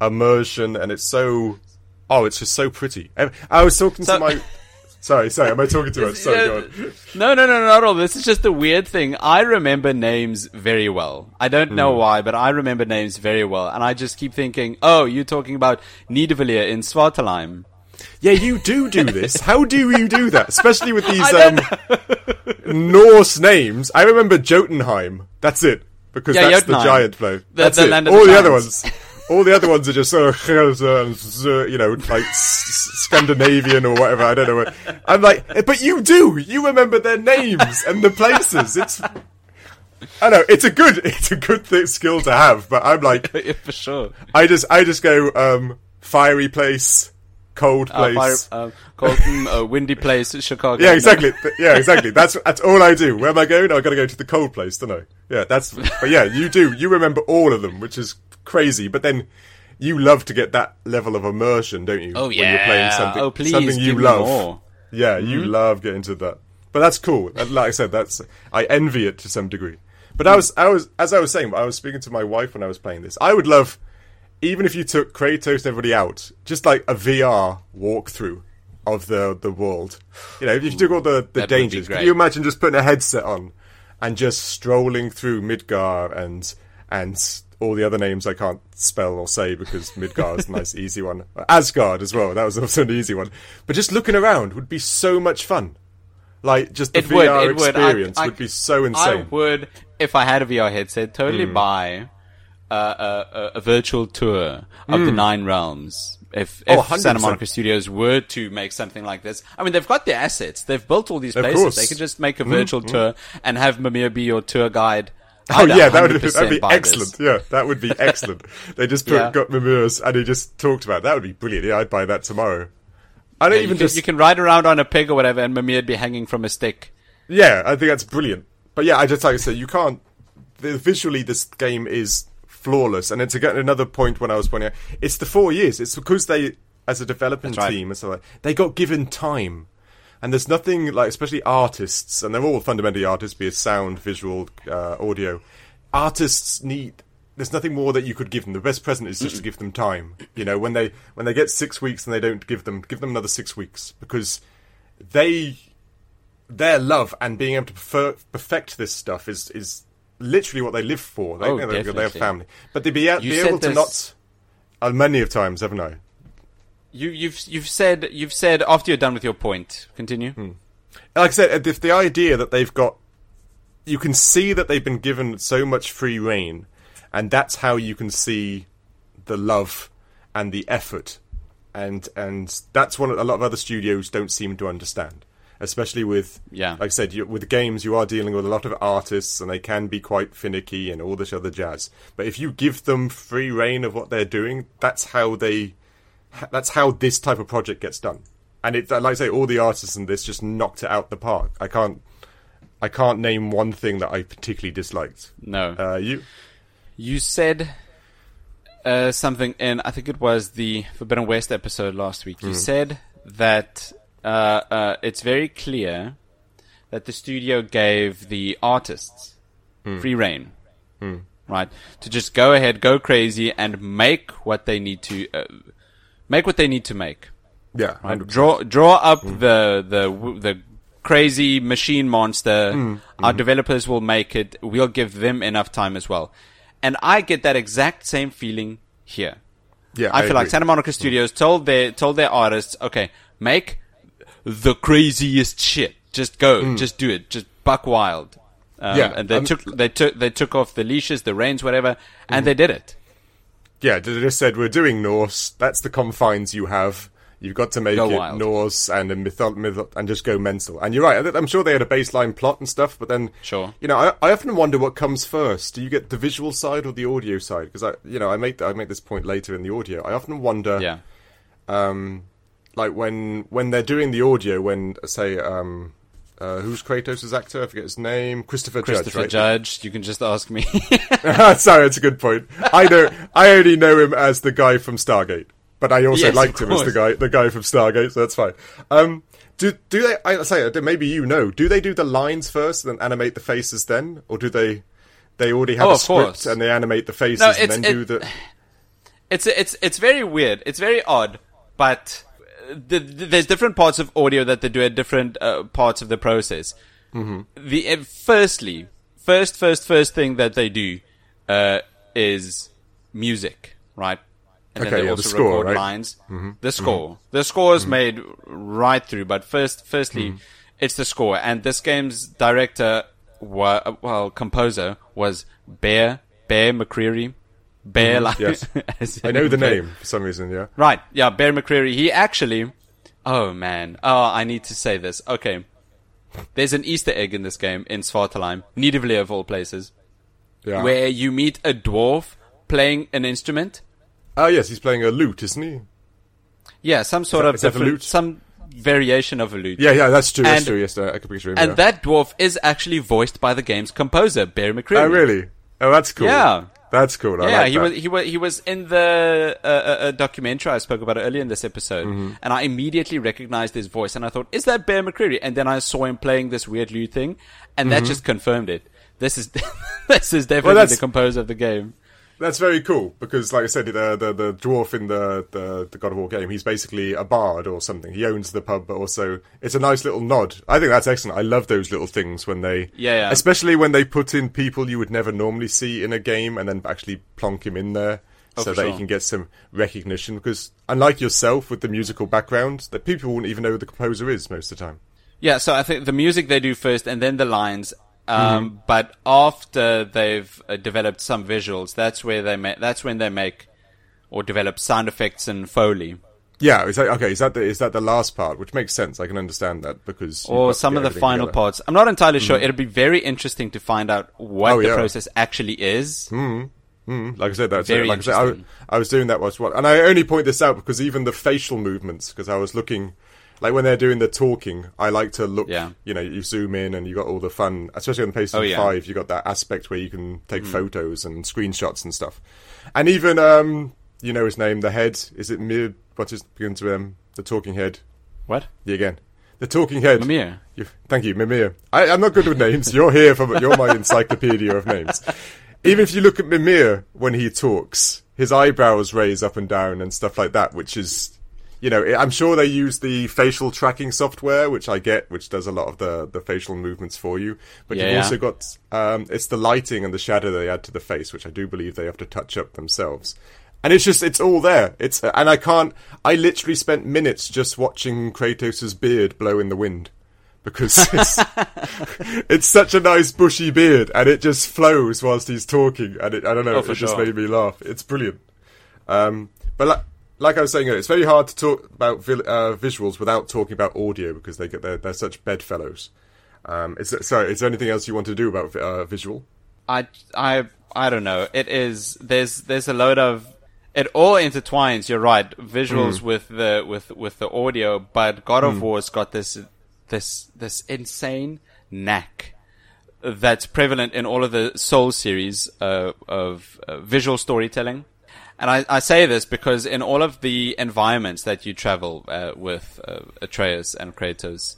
immersion, and it's so oh, it's just so pretty. I I was talking So- to my. Sorry, sorry. Am I talking too [LAUGHS] much? Sorry, go on. No, no, no, not at all. This is just a weird thing. I remember names very well. I don't know Hmm. why, but I remember names very well. And I just keep thinking, oh, you're talking about Nidavellir in Svartalfheim. Yeah, you do do [LAUGHS] this. How do you do that? Especially with [LAUGHS] these um, Norse names. I remember Jotunheim. That's it. Because Yeah, that's the giant flow. The- That's the it. land of All the the other ones. All the other ones are just sort of, [LAUGHS] you know, like s- Scandinavian or whatever. I don't know. What. I'm like, "Eh, but you do. You remember their names and the places. It's, I know it's a good, [LAUGHS] it's a good thing, skill to have. But I'm like, [LAUGHS] Yeah, For sure. I just, I just go, um, fiery place, cold Uh, place. fire, uh, Colton, uh, windy place, Chicago. Yeah, exactly. Th- Yeah, exactly. That's that's all I do. Where am I going? I got to go to the cold place, don't I? Yeah, that's. But yeah, you do. You remember all of them, which is crazy. But then you love to get that level of immersion, don't you? Oh, When you're playing yeah. something, Oh, please, something you love. more. Yeah, you mm-hmm. love getting to that. But that's cool. Like I said, that's I envy it to some degree. But I was, I was, as I was saying, I was speaking to my wife when I was playing this. I would love, even if you took Kratos and everybody out, just like a VR walkthrough of the the world. You know, if you hmm. took all the, the That dangers, can you imagine just putting a headset on and just strolling through Midgard and and all the other names I can't spell or say because Midgard is a nice easy one. Asgard as well. That was also an easy one. But just looking around would be so much fun. Like just the It would, VR would. I- experience I- would be so insane. Hmm. would, if I had a VR headset, totally buy uh, a, a, a virtual tour of the Nine Realms. If, Hmm. Oh, Santa Monica Studios were to make something like this, I mean, they've got the assets. They've built all these places. Hmm, They could just make a virtual tour and have Mimir be your tour guide. Oh yeah, that would be, 100% that'd be excellent. this. Yeah, that would be excellent. they just put [LAUGHS] Yeah. got Mimir's and he just talked about it. that would be brilliant. Yeah, I'd buy that tomorrow. I don't Yeah, you, even can, just you can ride around on a pig or whatever, and Mimir'd be hanging from a stick. Yeah, I think that's brilliant. But yeah, I just like I said, you can't. The, visually, this game is flawless. And then to get another point when I was pointing out, it's the four years. It's because they, as a right. team and so like, they got given time. And there's nothing like, especially artists, and they're all fundamentally artists, be it sound, visual, uh, audio. Artists need. There's nothing more that you could give them. The best present is just to give them time. You know, when they when they get six weeks and they don't give them, give them another six weeks because they their love and being able to prefer, perfect this stuff is is literally what they live for. They, Oh, you know, they, they have family, but they be, be able to this- not. Uh, many of times, haven't I? You, you've you've said you've said after you're done with your point. Continue. Hmm. Like I said, if the idea that they've got, you can see that they've been given so much free reign, and that's how you can see the love and the effort, and and that's what a lot of other studios don't seem to understand. Especially with, Yeah. like I said, you, with games, you are dealing with a lot of artists, and they can be quite finicky and all this other jazz. But if you give them free reign of what they're doing, that's how they that's how this type of project gets done. And it, like I say, all the artists in this just knocked it out the park. I can't, I can't name one thing that I particularly disliked. No. Uh, you, You said uh, something and I think it was the Forbidden West episode last week. You said that uh, uh, it's very clear that the studio gave the artists Hmm. free reign, right, to just go ahead, go crazy, and make what they need to uh, make what they need to make. yeah, Right? Draw draw up the the the crazy machine monster. Our developers will make it. We'll give them enough time as well. And I get that exact same feeling here. yeah. I, feel like. Santa Monica Studios told their told their artists, okay, make the craziest shit. Just go, just do it, just buck wild. Um, Yeah, and they um, took they took they took off the leashes, the reins, whatever, and they did it. Yeah, they just said we're doing Norse. That's the confines you have. You've got to make Go it wild. Norse and a mytho- mytho- and just go mental. And you're right. I'm sure they had a baseline plot and stuff, but then, Sure. you know, I, I often wonder what comes first. Do you get the visual side or the audio side? Because I, you know, I make I make this point later in the audio. I often wonder. Yeah, um, like when when they're doing the audio, when say um, uh, who's Kratos' actor? I forget his name. Christopher, Christopher Judge. Judge. You can just ask me. [LAUGHS] [LAUGHS] Sorry, that's a good point. I know. I only know him as the guy from Stargate, but I also Yes, liked him as the guy, the guy from Stargate. So that's fine. Um, do do they? I say maybe you know. Do they do the lines first and then animate the faces then, or do they? They already have Oh, a script course. and they animate the faces No, and then it- do the. [SIGHS] it's it's it's very weird. It's very odd, but the, the, there's different parts of audio that they do at different uh, parts of the process. Mm-hmm. The uh, firstly, first first first thing that they do uh, is music, right? And Okay, then they yeah, the also score, record right? lines. The score, the score is made right through, but first, firstly, it's the score. And this game's director, wa- well, composer was Bear Bear McCreary. Bear, mm-hmm. like yes. [LAUGHS] I know the name for some reason. Yeah. Right, yeah, Bear McCreary. He actually, oh man, oh, I need to say this. Okay, there's an Easter egg in this game in Svartalfheim, Nidavellir of all places, Yeah. where you meet a dwarf playing an instrument. Oh yes, he's playing a lute, isn't he? Yeah, some sort that- of is that a different, lute? some variation of a lute. Yeah, yeah, that's true. That's And- true. Yes, I could picture him. And yeah. that dwarf is actually voiced by the game's composer, Bear oh, McCreary. Oh really? Oh, that's cool. Yeah. That's cool. I yeah, like he that. was he was he was in the uh, uh, uh, documentary I spoke about earlier in this episode, Mm-hmm. and I immediately recognized his voice, and I thought, "Is that Bear McCreary?" And then I saw him playing this weird lute thing, and that just confirmed it. This is [LAUGHS] this is definitely Mm-hmm. the composer of the game. That's very cool because, like I said, the the, the dwarf in the, the the God of War game, he's basically a bard or something. He owns the pub, but also it's a nice little nod. I think that's excellent. I love those little things when they, Yeah, yeah. especially when they put in people you would never normally see in a game, and then actually plonk him in there Oh, so that sure. you can get some recognition. Because unlike yourself with the musical background, that people wouldn't even know who the composer is most of the time. Yeah, so I think the music they do first, and then the lines. Um, Mm-hmm. But after they've uh, developed some visuals, that's where they make. That's when they make or develop sound effects and foley. Yeah, is that okay? Is that the is that the last part, which makes sense? I can understand that because or some of the final together. parts. I'm not entirely sure. It'll be very interesting to find out what Oh, the yeah. process actually is. Like I said, that's Very it. Like I said, I. I was doing that was what, and I only point this out because even the facial movements, because I was looking, like when they're doing the talking, I like to look. Yeah. You know, you zoom in and you got all the fun, especially on the PlayStation Oh, yeah. Mm. Five. You got that aspect where you can take photos and screenshots and stuff, and even um, you know his name, the head. Is it Mir? What is begins with um, the talking head? What? Yeah, again. The talking head. Mimir. You, thank you, Mimir. I, I'm not good with names. You're here for you're my encyclopedia of names. Even if you look at Mimir when he talks, his eyebrows raise up and down and stuff like that, which is, you know, I'm sure they use the facial tracking software, which I get, which does a lot of the the facial movements for you. But Yeah, you've yeah. also got um, it's the lighting and the shadow they add to the face, which I do believe they have to touch up themselves. And it's just, it's all there. It's, and I can't, I literally spent minutes just watching Kratos' beard blow in the wind. Because [LAUGHS] it's, [LAUGHS] it's such a nice bushy beard and it just flows whilst he's talking. And it, I don't know, Oh, it for just made me laugh. It's brilliant. Um, but like, like I was saying, earlier, it's very hard to talk about vi- uh, visuals without talking about audio because they get, they're, they're such bedfellows. Um, is there, sorry, is there anything else you want to do about uh, visual? I I I don't know. It is there's there's a load of it all intertwines. You're right, visuals with the with with the audio, but God of War's got this this this insane knack that's prevalent in all of the Soul series uh, of uh, visual storytelling. And I, I say this because in all of the environments that you travel uh, with uh, Atreus and Kratos,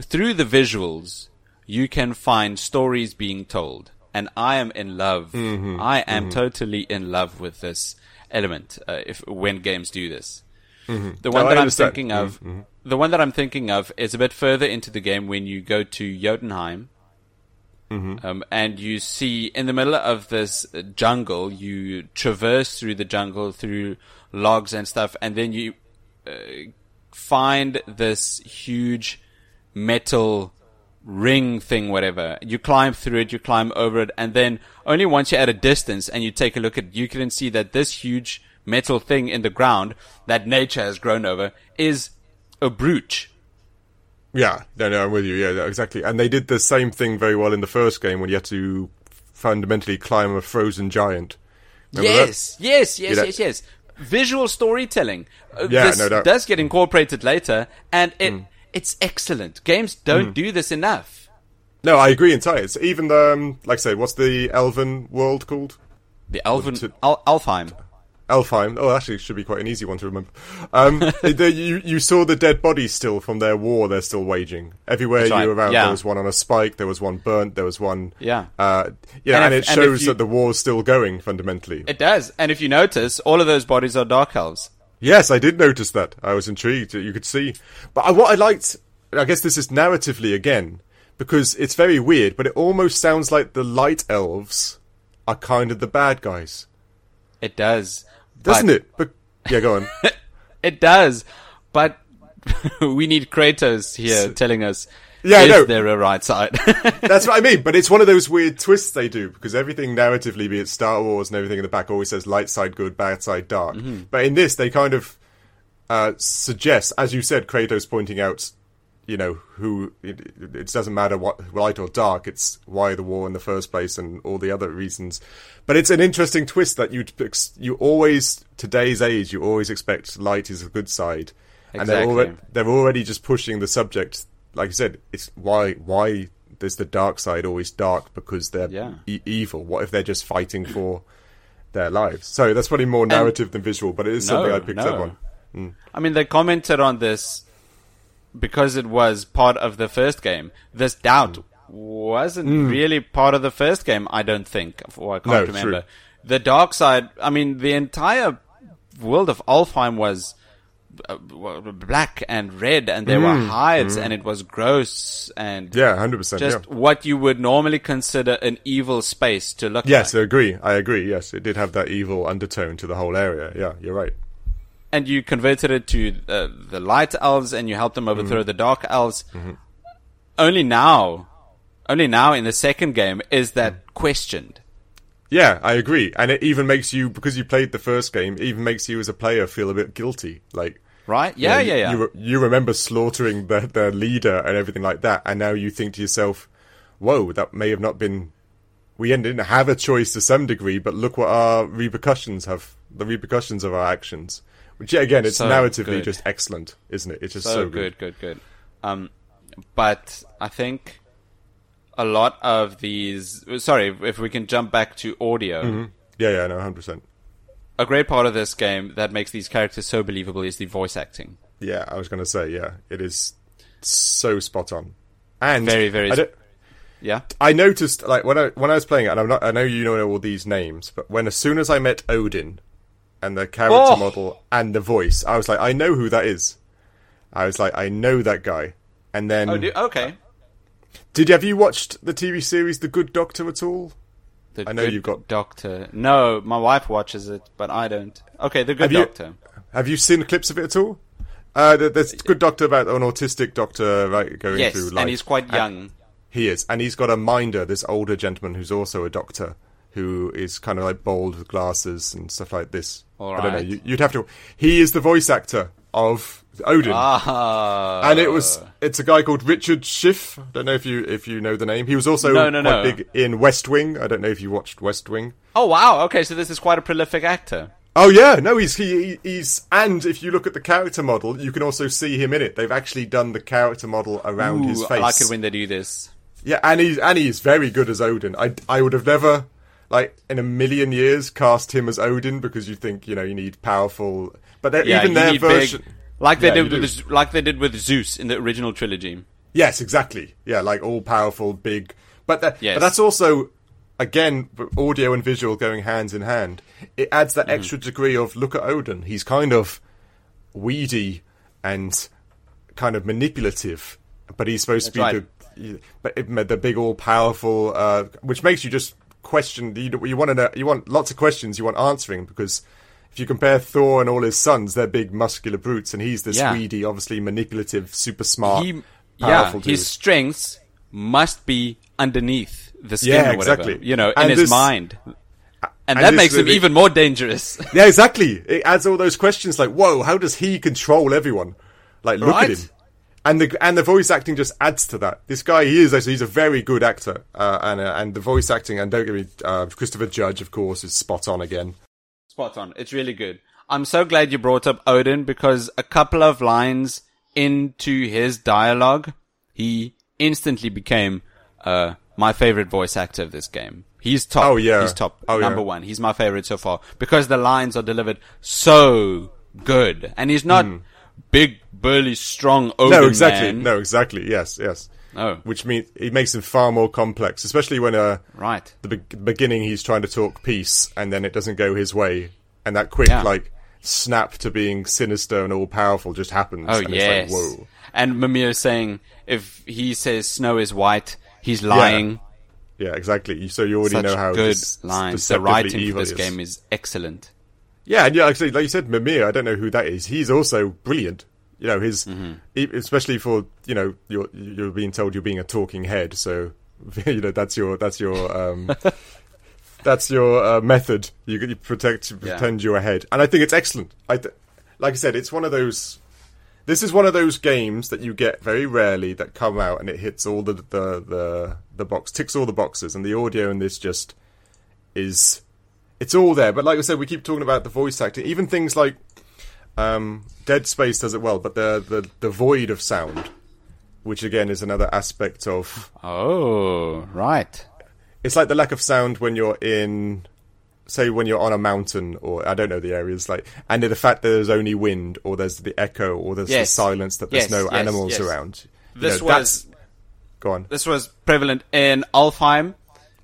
through the visuals, you can find stories being told. And I am in love. Mm-hmm. I am totally in love with this element. Uh, if when games do this, the one Mm-hmm. No, that I'm thinking of, the one that I'm thinking of is a bit further into the game when you go to Jotunheim. Um, and you see in the middle of this jungle, you traverse through the jungle through logs and stuff, and then you uh, find this huge metal ring thing, whatever. You climb through it, you climb over it, and then only once you're at a distance and you take a look at you can see that this huge metal thing in the ground that nature has grown over is a brooch. Yeah, no, no, I'm with you. Yeah, exactly. And they did the same thing very well in the first game when you had to fundamentally climb a frozen giant. That? Yes, yes, yes, yes, yes. Visual storytelling. Uh, Yeah, this no doubt. Mm. does get incorporated later, and it It's excellent. Games don't do this enough. No, I agree entirely. It's even the um, like I say, what's the elven world called? The Elven Al- Alfheim. Elfheim. Oh, actually, it should be quite an easy one to remember. Um, [LAUGHS] the, you you saw the dead bodies still from their war they're still waging. Everywhere That's you were around, yeah. there was one on a spike, there was one burnt, there was one. Yeah. Uh, yeah, And and, if- it and shows you- that the war's still going fundamentally. It does. And if you notice, all of those bodies are dark elves. Yes, I did notice that. I was intrigued. You could see, but I, what I liked, I guess this is narratively again, because it's very weird, but it almost sounds like the light elves are kind of the bad guys, It does. Doesn't But- it? But yeah, go on. [LAUGHS] It does. But [LAUGHS] we need Kratos here telling us Yeah, is no. there a right side? [LAUGHS] That's what I mean. But it's one of those weird twists they do because everything narratively, be it Star Wars and everything in the back, always says light side good, bad side dark. Mm-hmm. But in this, they kind of uh, suggest, as you said, Kratos pointing out, you know, who it, it doesn't matter what light or dark. It's why the war in the first place and all the other reasons. But it's an interesting twist that you you always today's age you always expect light is the good side, and they're already they're already just pushing the subject. Like I said, it's why why there's the dark side always dark because they're Yeah. e- evil. What if they're just fighting for their lives? So that's probably more narrative than visual, but it is something I picked no. up on. Mm. I mean, they commented on this because it was part of the first game. This doubt wasn't hmm. really part of the first game, I don't think, or I can't No, remember. true. The dark side, I mean, the entire world of Alfheim was uh, black and red, and there were hmm. hives, hmm. and it was gross, and Yeah, hundred percent. Yeah. just what you would normally consider an evil space to look at. Yes, like. I agree. I agree. Yes, it did have that evil undertone to the whole area. Yeah, you're right. And you converted it to uh, the light elves and you helped them overthrow Mm-hmm. the dark elves. Only now, only now in the second game is that Mm. questioned. Yeah, I agree. And it even makes you because you played the first game, it even makes you as a player feel a bit guilty. Like Right? Yeah, you know, yeah, yeah. You, you remember slaughtering the the leader and everything like that, and now you think to yourself, "Whoa, that may have not been." We didn't have a choice to some degree, but look what our repercussions have. The repercussions of our actions. Which, yeah, again, it's So narratively good. just excellent, isn't it? It's just so, so, good, good, good. Um, but I think a lot of these. Sorry, if we can jump back to audio. Mm-hmm. Yeah, yeah, no, hundred percent. A great part of this game that makes these characters so believable is the voice acting. Yeah, I was going to say, yeah, it is so spot on, and Very, very I, Yeah. I noticed, like when I when I was playing it, and I'm not, I know you know all these names, but when as soon as I met Odin, and the character Oh! model and the voice, I was like, I know who that is. I was like, I know that guy. And then, Oh, do, okay. did have you watched the TV series The Good Doctor at all? The I know Good you've got- Doctor. No, my wife watches it, but I don't. Okay, the Good Have you- Doctor. Have you seen clips of it at all? Uh, there- there's Good Doctor about an autistic doctor, right, going Yes, through life. and he's quite And- young. He is, and he's got a minder, this older gentleman who's also a doctor, who is kind of like bald with glasses and stuff like this. All I don't know. You, you'd have to. He is the voice actor of Odin, Ah, and it was it's a guy called Richard Schiff. I don't know if you if you know the name. He was also No, no, quite no. big in West Wing. I don't know if you watched West Wing. Oh wow. Okay, so this is quite a prolific actor. Oh yeah, no, he's he, he- he's and if you look at the character model, you can also see him in it. They've actually done the character model around his face. I like it when they do this. Yeah, and he's and he's very good as Odin. I I would have never like in a million years cast him as Odin because you think you know you need powerful, but Yeah, even their version. big, like they Yeah, did with do. like they did with Zeus in the original trilogy. Yes, exactly. Yeah, like all powerful, big. But that, Yes. but that's also again audio and visual going hands in hand. It adds that extra degree of look at Odin. He's kind of weedy and kind of manipulative, but he's supposed to be That's the but the big all powerful, uh, which makes you just question. You, you want to know, you want lots of questions you want answering because. If you compare Thor and all his sons, they're big muscular brutes, and he's this Yeah. weedy, obviously manipulative, super smart, he, yeah, dude. his strengths must be underneath the skin Yeah, or whatever. exactly. You know, in And his mind. And, and that this makes him even more dangerous. Yeah, exactly. It adds all those questions like, whoa, how does he control everyone? Like, look Right. at him. And the and the voice acting just adds to that. This guy, he is actually he's a very good actor, uh, and uh, and the voice acting and don't get me, uh, Christopher Judge, of course, is spot on again. Spot on. It's really good. I'm so glad you brought up Odin because a couple of lines into his dialogue, he instantly became uh, my favorite voice actor of this game. He's top. Oh, yeah. He's top. Oh, number yeah. one. He's my favorite so far because the lines are delivered so good, and he's not big, burly, strong. Odin no, exactly. man. No, exactly. Yes, yes. No. Which means it makes him far more complex, especially when uh, Right. the be- beginning he's trying to talk peace and then it doesn't go his way, and that quick Yeah. like snap to being sinister and all powerful just happens. Oh and yes. It's like, whoa. And Mimir saying if he says snow is white, he's lying. Yeah, exactly. So you already Such know how good lines. The writing for this is. game is excellent. Yeah, and yeah, actually, like you said, Mimir. I don't know who that is. He's also brilliant. You know, his Mm-hmm. especially for you know you're you're being told you're being a talking head. So [LAUGHS] you know that's your that's your um, [LAUGHS] that's your uh, method. You, you protect pretend you're a head, and I think it's excellent. I th- like I said, it's one of those. This is one of those games that you get very rarely that come out and it hits all the the the, the box ticks all the boxes, and the audio in this just is it's all there. But like I said, we keep talking about the voice acting. Even things like um, Dead Space does it well, but the, the the void of sound, which again is another aspect of Oh, right. it's like the lack of sound when you're in say when you're on a mountain or I don't know the areas like and the fact that there's only wind or there's the echo or there's Yes. the silence that there's Yes, no yes, animals around. You This know, was go on. this was prevalent in Alfheim.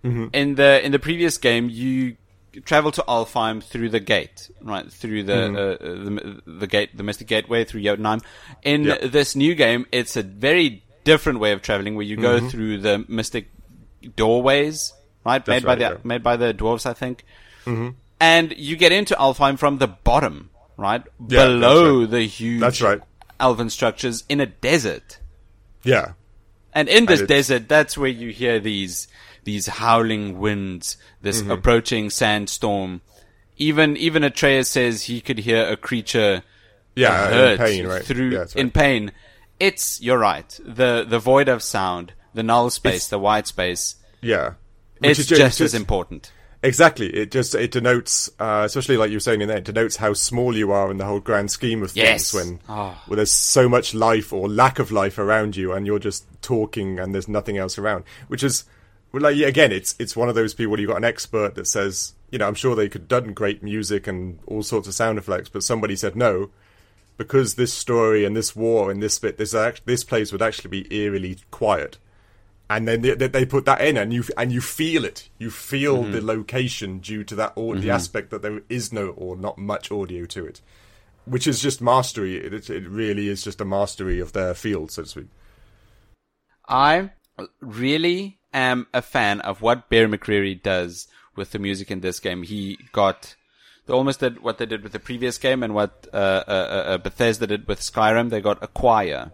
Mm-hmm. In the in the previous game, you travel to Alfheim through the gate, right through the Mm-hmm. uh, the, the gate, the Mystic Gateway through Jotunheim. In Yeah. this new game, it's a very different way of traveling, where you go Mm-hmm. through the Mystic doorways, right, made by the yeah. made by the dwarves, I think. Mm-hmm. And you get into Alfheim from the bottom, right, Yeah, that's below right. the huge That's right. elven structures in a desert. Yeah. And in this And desert, that's where you hear these these howling winds, this Mm-hmm. approaching sandstorm. Even even Atreus says he could hear a creature Yeah, in pain, right? through Yeah, right. in pain. It's you're right. The the void of sound, the null space, It's- the white space. Yeah. Which It's just, just- as important. Exactly. It just it denotes, uh, especially like you were saying in there, it denotes how small you are in the whole grand scheme of things. Yes. When Oh. when there's so much life or lack of life around you, and you're just talking, and there's nothing else around. Which is, well, like again, it's it's one of those people you've got an expert that says, you know, I'm sure they could have done great music and all sorts of sound effects, but somebody said no. Because this story and this war and this bit, this act, this place would actually be eerily quiet and then they, they- put that in, and you and you feel it. You feel Mm-hmm. the location due to that, or the aspect that there is no or not much audio to it, which is just mastery. It, it really is just a mastery of their field, so to speak. I really am a fan of what Bear McCreary does with the music in this game. He got they almost did what they did with the previous game and what uh, uh, uh, Bethesda did with Skyrim. They got a choir,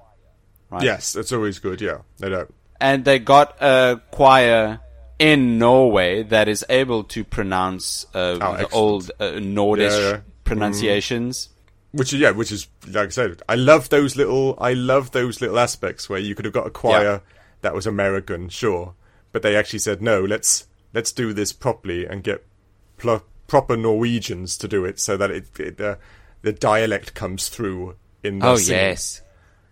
right? Yes, it's always good. Yeah, no doubt. and they got a choir in Norway that is able to pronounce uh, the old uh, Nordish Yeah, yeah. pronunciations. Which is yeah, which is like I said, I love those little, I love those little aspects where you could have got a choir Yeah. that was American, sure, but they actually said no, let's let's do this properly and get pl- proper Norwegians to do it so that it, it uh, the dialect comes through in the Oh singing, yes,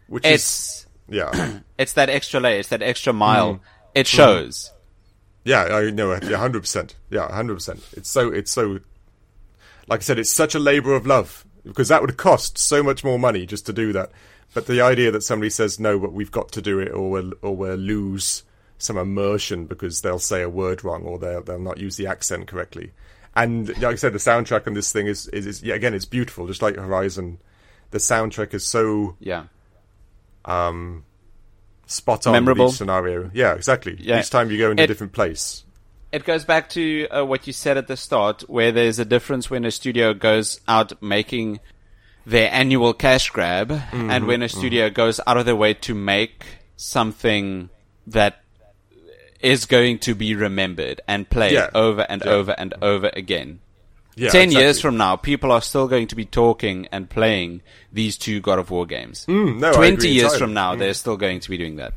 which is [CLEARS THROAT] yeah, [CLEARS THROAT] it's that extra layer, it's that extra Mm. mile. It shows. yeah, I know, yeah, hundred percent, yeah, hundred percent. It's so it's so like I said, it's such a labour of love because that would cost so much more money just to do that. But the idea that somebody says no, but we've got to do it, or we'll or we'll lose some immersion because they'll say a word wrong or they'll they'll not use the accent correctly. And like I said, the soundtrack on this thing is is, is yeah, again, it's beautiful, just like Horizon. The soundtrack is so Yeah. um, spot on Memorable. each scenario. Yeah, exactly. Yeah. Each time you go into It- a different place. It goes back to uh, what you said at the start, where there's a difference when a studio goes out making their annual cash grab, Mm-hmm, and when a studio goes out of their way to make something that is going to be remembered and played Yeah. over and Yeah. over and over again. Yeah, Ten years from now, people are still going to be talking and playing these two God of War games. Mm, no, Twenty years entirely. from now, Mm. they're still going to be doing that.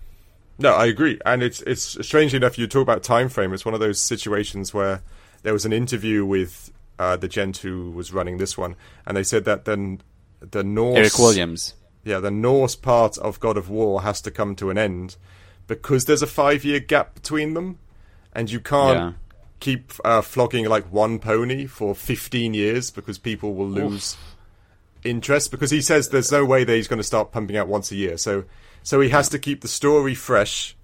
No, I agree, and it's it's strangely enough. You talk about time frame. It's one of those situations where there was an interview with uh, the gent who was running this one, and they said that then the Norse Eric Williams. yeah, the Norse part of God of War has to come to an end because there's a five year gap between them, and you can't Yeah. keep uh, flogging like one pony for 15 years because people will lose interest. Because he says there's no way that he's going to start pumping out once a year, so so he has to keep the story fresh.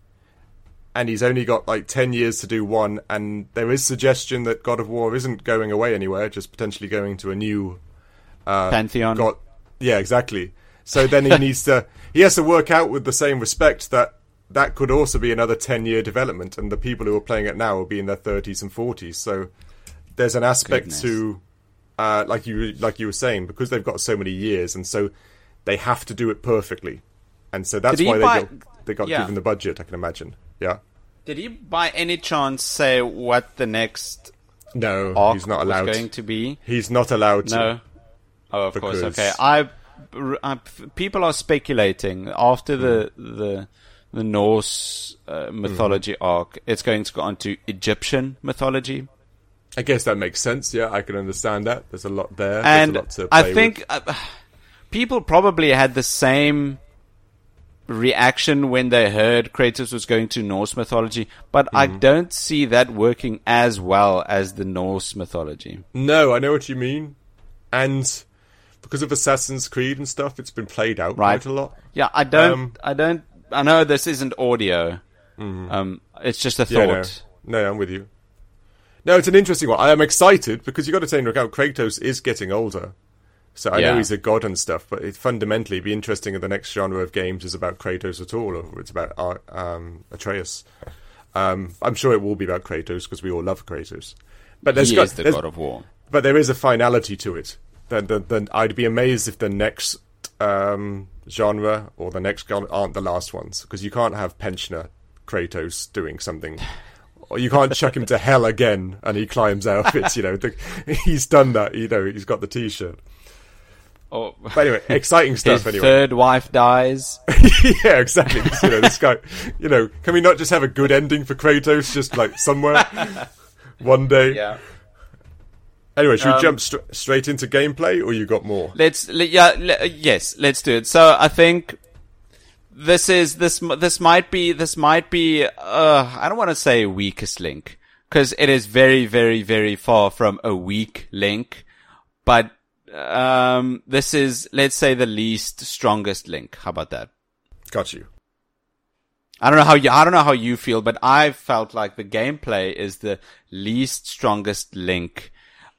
And he's only got like 10 years to do one, and there is suggestion that God of War isn't going away anywhere, just potentially going to a new Pantheon. got yeah exactly so then he [LAUGHS] needs to he has to work out with the same respect that that could also be another 10 year development and the people who are playing it now will be in their 30s and 40s so there's an aspect Goodness. to uh, like you like you were saying because they've got so many years and so they have to do it perfectly and so that's Did he why they buy- got, they got Yeah. given the budget i can imagine yeah Did he by any chance say what the next no arc he's not was allowed going to be? he's not allowed to No. Oh, of course. Okay. I, I- people are speculating after the Hmm. the the Norse uh, mythology arc, it's going to go on to Egyptian mythology, i guess that makes sense yeah i can understand that there's a lot there and there's a lot to play I think uh, people probably had the same reaction when they heard Kratos was going to Norse mythology, but I Hmm. don't see that working as well as the Norse mythology. No, I know what you mean. And because of Assassin's Creed and stuff, it's been played out Right. quite a lot. Yeah, I don't. Um, I don't. I know this isn't audio. Um, it's just a Mm-hmm. Yeah, no. thought. no, I'm with you. No, it's an interesting one. I am excited because you've got to take into account Kratos is getting older. So I know he's a god and stuff, but it fundamentally be interesting if the next genre of games is about Kratos at all, or it's about Ar- um, Atreus. Um, I'm sure it will be about Kratos because we all love Kratos. But there's He got, the there's- god of war. but there is a finality to it. Then, then, then I'd be amazed if the next um, genre or the next genre aren't the last ones because you can't have pensioner Kratos doing something. Or you can't chuck him to [LAUGHS] hell again and he climbs out of it. You know, the, he's done that. You know, he's got the T-shirt. Oh, But anyway, exciting [LAUGHS] his stuff. Anyway, third wife dies. [LAUGHS] yeah, exactly. You know, this guy. You know, can we not just have a good ending for Kratos, just like somewhere, one day? Yeah. Anyway, should we Um, jump str- straight into gameplay, or you got more? Let's. Yeah. yes. Let's do it. So I think this is this. This might be. This might be. Uh, I don't want to say weakest link because it is very, very, very far from a weak link, but. Um, this is, let's say, the least strongest link. How about that? Got you. I don't know how you, I don't know how you feel, but I felt like the gameplay is the least strongest link,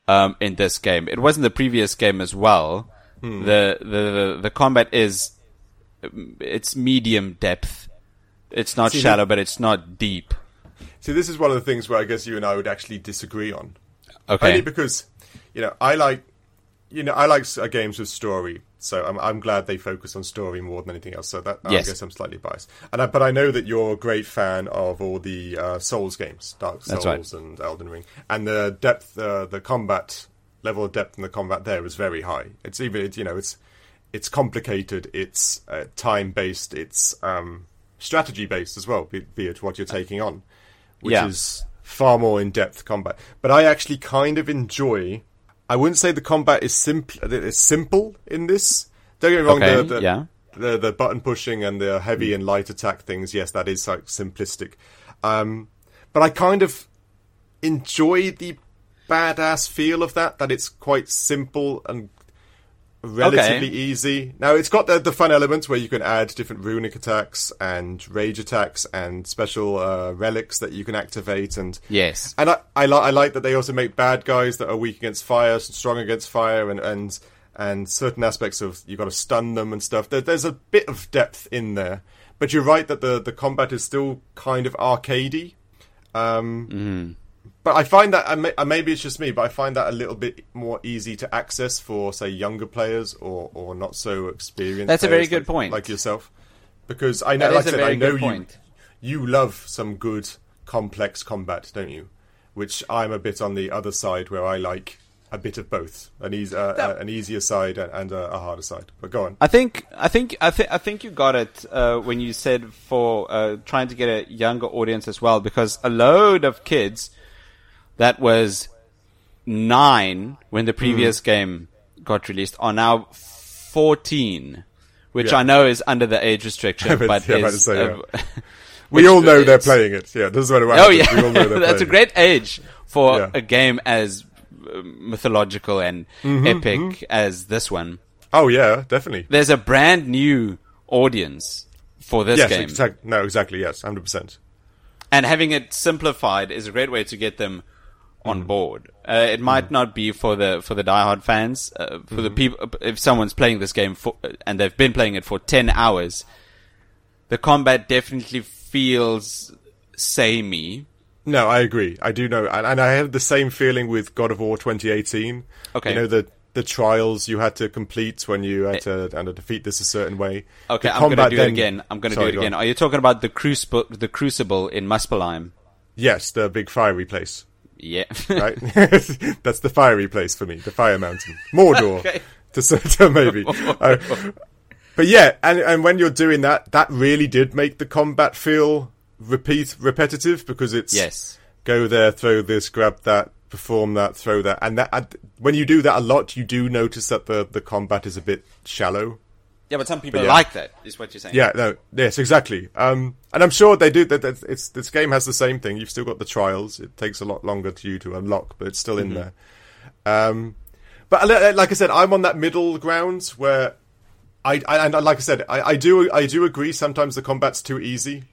um, in this game. It wasn't the previous game as well. The, the, the, the combat is, it's medium depth. It's not See, shallow, but it's not deep. See, this is one of the things where I guess you and I would actually disagree on. Okay. Only because, you know, I like, you know, I like uh, games with story. So I'm, I'm glad they focus on story more than anything else. So that Yes. I guess I'm slightly biased. And I, but I know that you're a great fan of all the uh, Souls games, Dark Souls right. and Elden Ring, and the depth, uh, the combat level of depth in the combat there is very high. It's even, it, you know, it's it's complicated. It's uh, time based. It's um, strategy based as well. Be, be it what you're taking on, which Yeah. is far more in depth combat. But I actually kind of enjoy. I wouldn't say the combat is simple. It's simple in this. Don't get me wrong. Okay, the, the, yeah. the the button pushing and the heavy and light attack things. Yes, that is like simplistic. Um, but I kind of enjoy the badass feel of that. That it's quite simple and relatively Okay. easy. Now it's got the, the fun elements where you can add different runic attacks and rage attacks and special uh, relics that you can activate and Yes. and I I, li- I like that they also make bad guys that are weak against fire, strong against fire, and and and certain aspects of you've got to stun them and stuff. There, there's a bit of depth in there, but you're right that the the combat is still kind of arcadey. Um, But I find that, and maybe it's just me, but I find that a little bit more easy to access for, say, younger players or, or not so experienced. That's a very good like, point. like yourself, because I know, That like I said, I know you point. you love some good complex combat, don't you? Which I'm a bit on the other side, where I like a bit of both, an easy, uh, uh, an easier side and, and a, a harder side. But go on. I think I think I think I think you got it uh, when you said for uh, trying to get a younger audience as well, because a load of kids that was nine when the previous game got released are now fourteen which Yeah. I know is under the age restriction, [LAUGHS] But- yeah, is, say, uh, [LAUGHS] we all know they're playing it. Yeah, this is what it Oh yeah, We all know [LAUGHS] they're that's a it. great age for Yeah. a game as uh, mythological and Mm-hmm, epic as this one. Oh yeah, definitely. There's a brand new audience for this yes, game, exact- no, exactly. Yes, hundred percent. and having it simplified is a great way to get them on board. Uh, it might not be for the for the diehard fans, uh, for the people. If someone's playing this game for and they've been playing it for ten hours, the combat definitely feels samey. No, I agree. I do know, and, and I had the same feeling with God of War 2018. Okay. you know the the trials you had to complete when you had to and to defeat this a certain way. Okay, The I'm going to do then- it again. I'm going to do it again. Are you talking about the crucible, the crucible in Muspelheim? Yes, the big fiery place. Yeah. Right, [LAUGHS] [LAUGHS] that's the fiery place for me, the fire mountain, Mordor. Okay. To, to [LAUGHS] maybe. Uh, but yeah, and and when you're doing that, that really did make the combat feel repeat repetitive because it's yes. go there, throw this, grab that, perform that, throw that, and that. When you do that a lot, you do notice that the the combat is a bit shallow. Yeah, but some people yeah. like that. Is what you're saying? Yeah, no, yes, exactly. Um, and I'm sure they do. That that- it's this game has the same thing. You've still got the trials. It takes a lot longer to you to unlock, but it's still in there. Um, but like I said, I'm on that middle ground where I, I and like I said, I, I do I do agree. Sometimes the combat's too easy.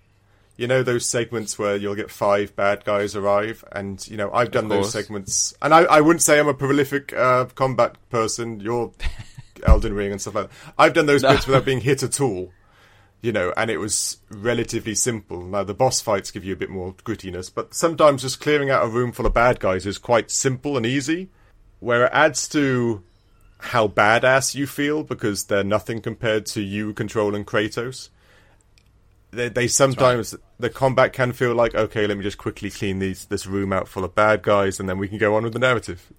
You know those segments where you'll get five bad guys arrive, and you know I've done those segments, and I, I wouldn't say I'm a prolific uh, combat person. You're [LAUGHS] Elden Ring and stuff like that. I've done those bits without being hit at all. You know, and it was relatively simple. Now the boss fights give you a bit more grittiness, but sometimes just clearing out a room full of bad guys is quite simple and easy. Where it adds to how badass you feel because they're nothing compared to you controlling Kratos. They, they sometimes the combat can feel like okay, let me just quickly clean these this room out full of bad guys, and then we can go on with the narrative.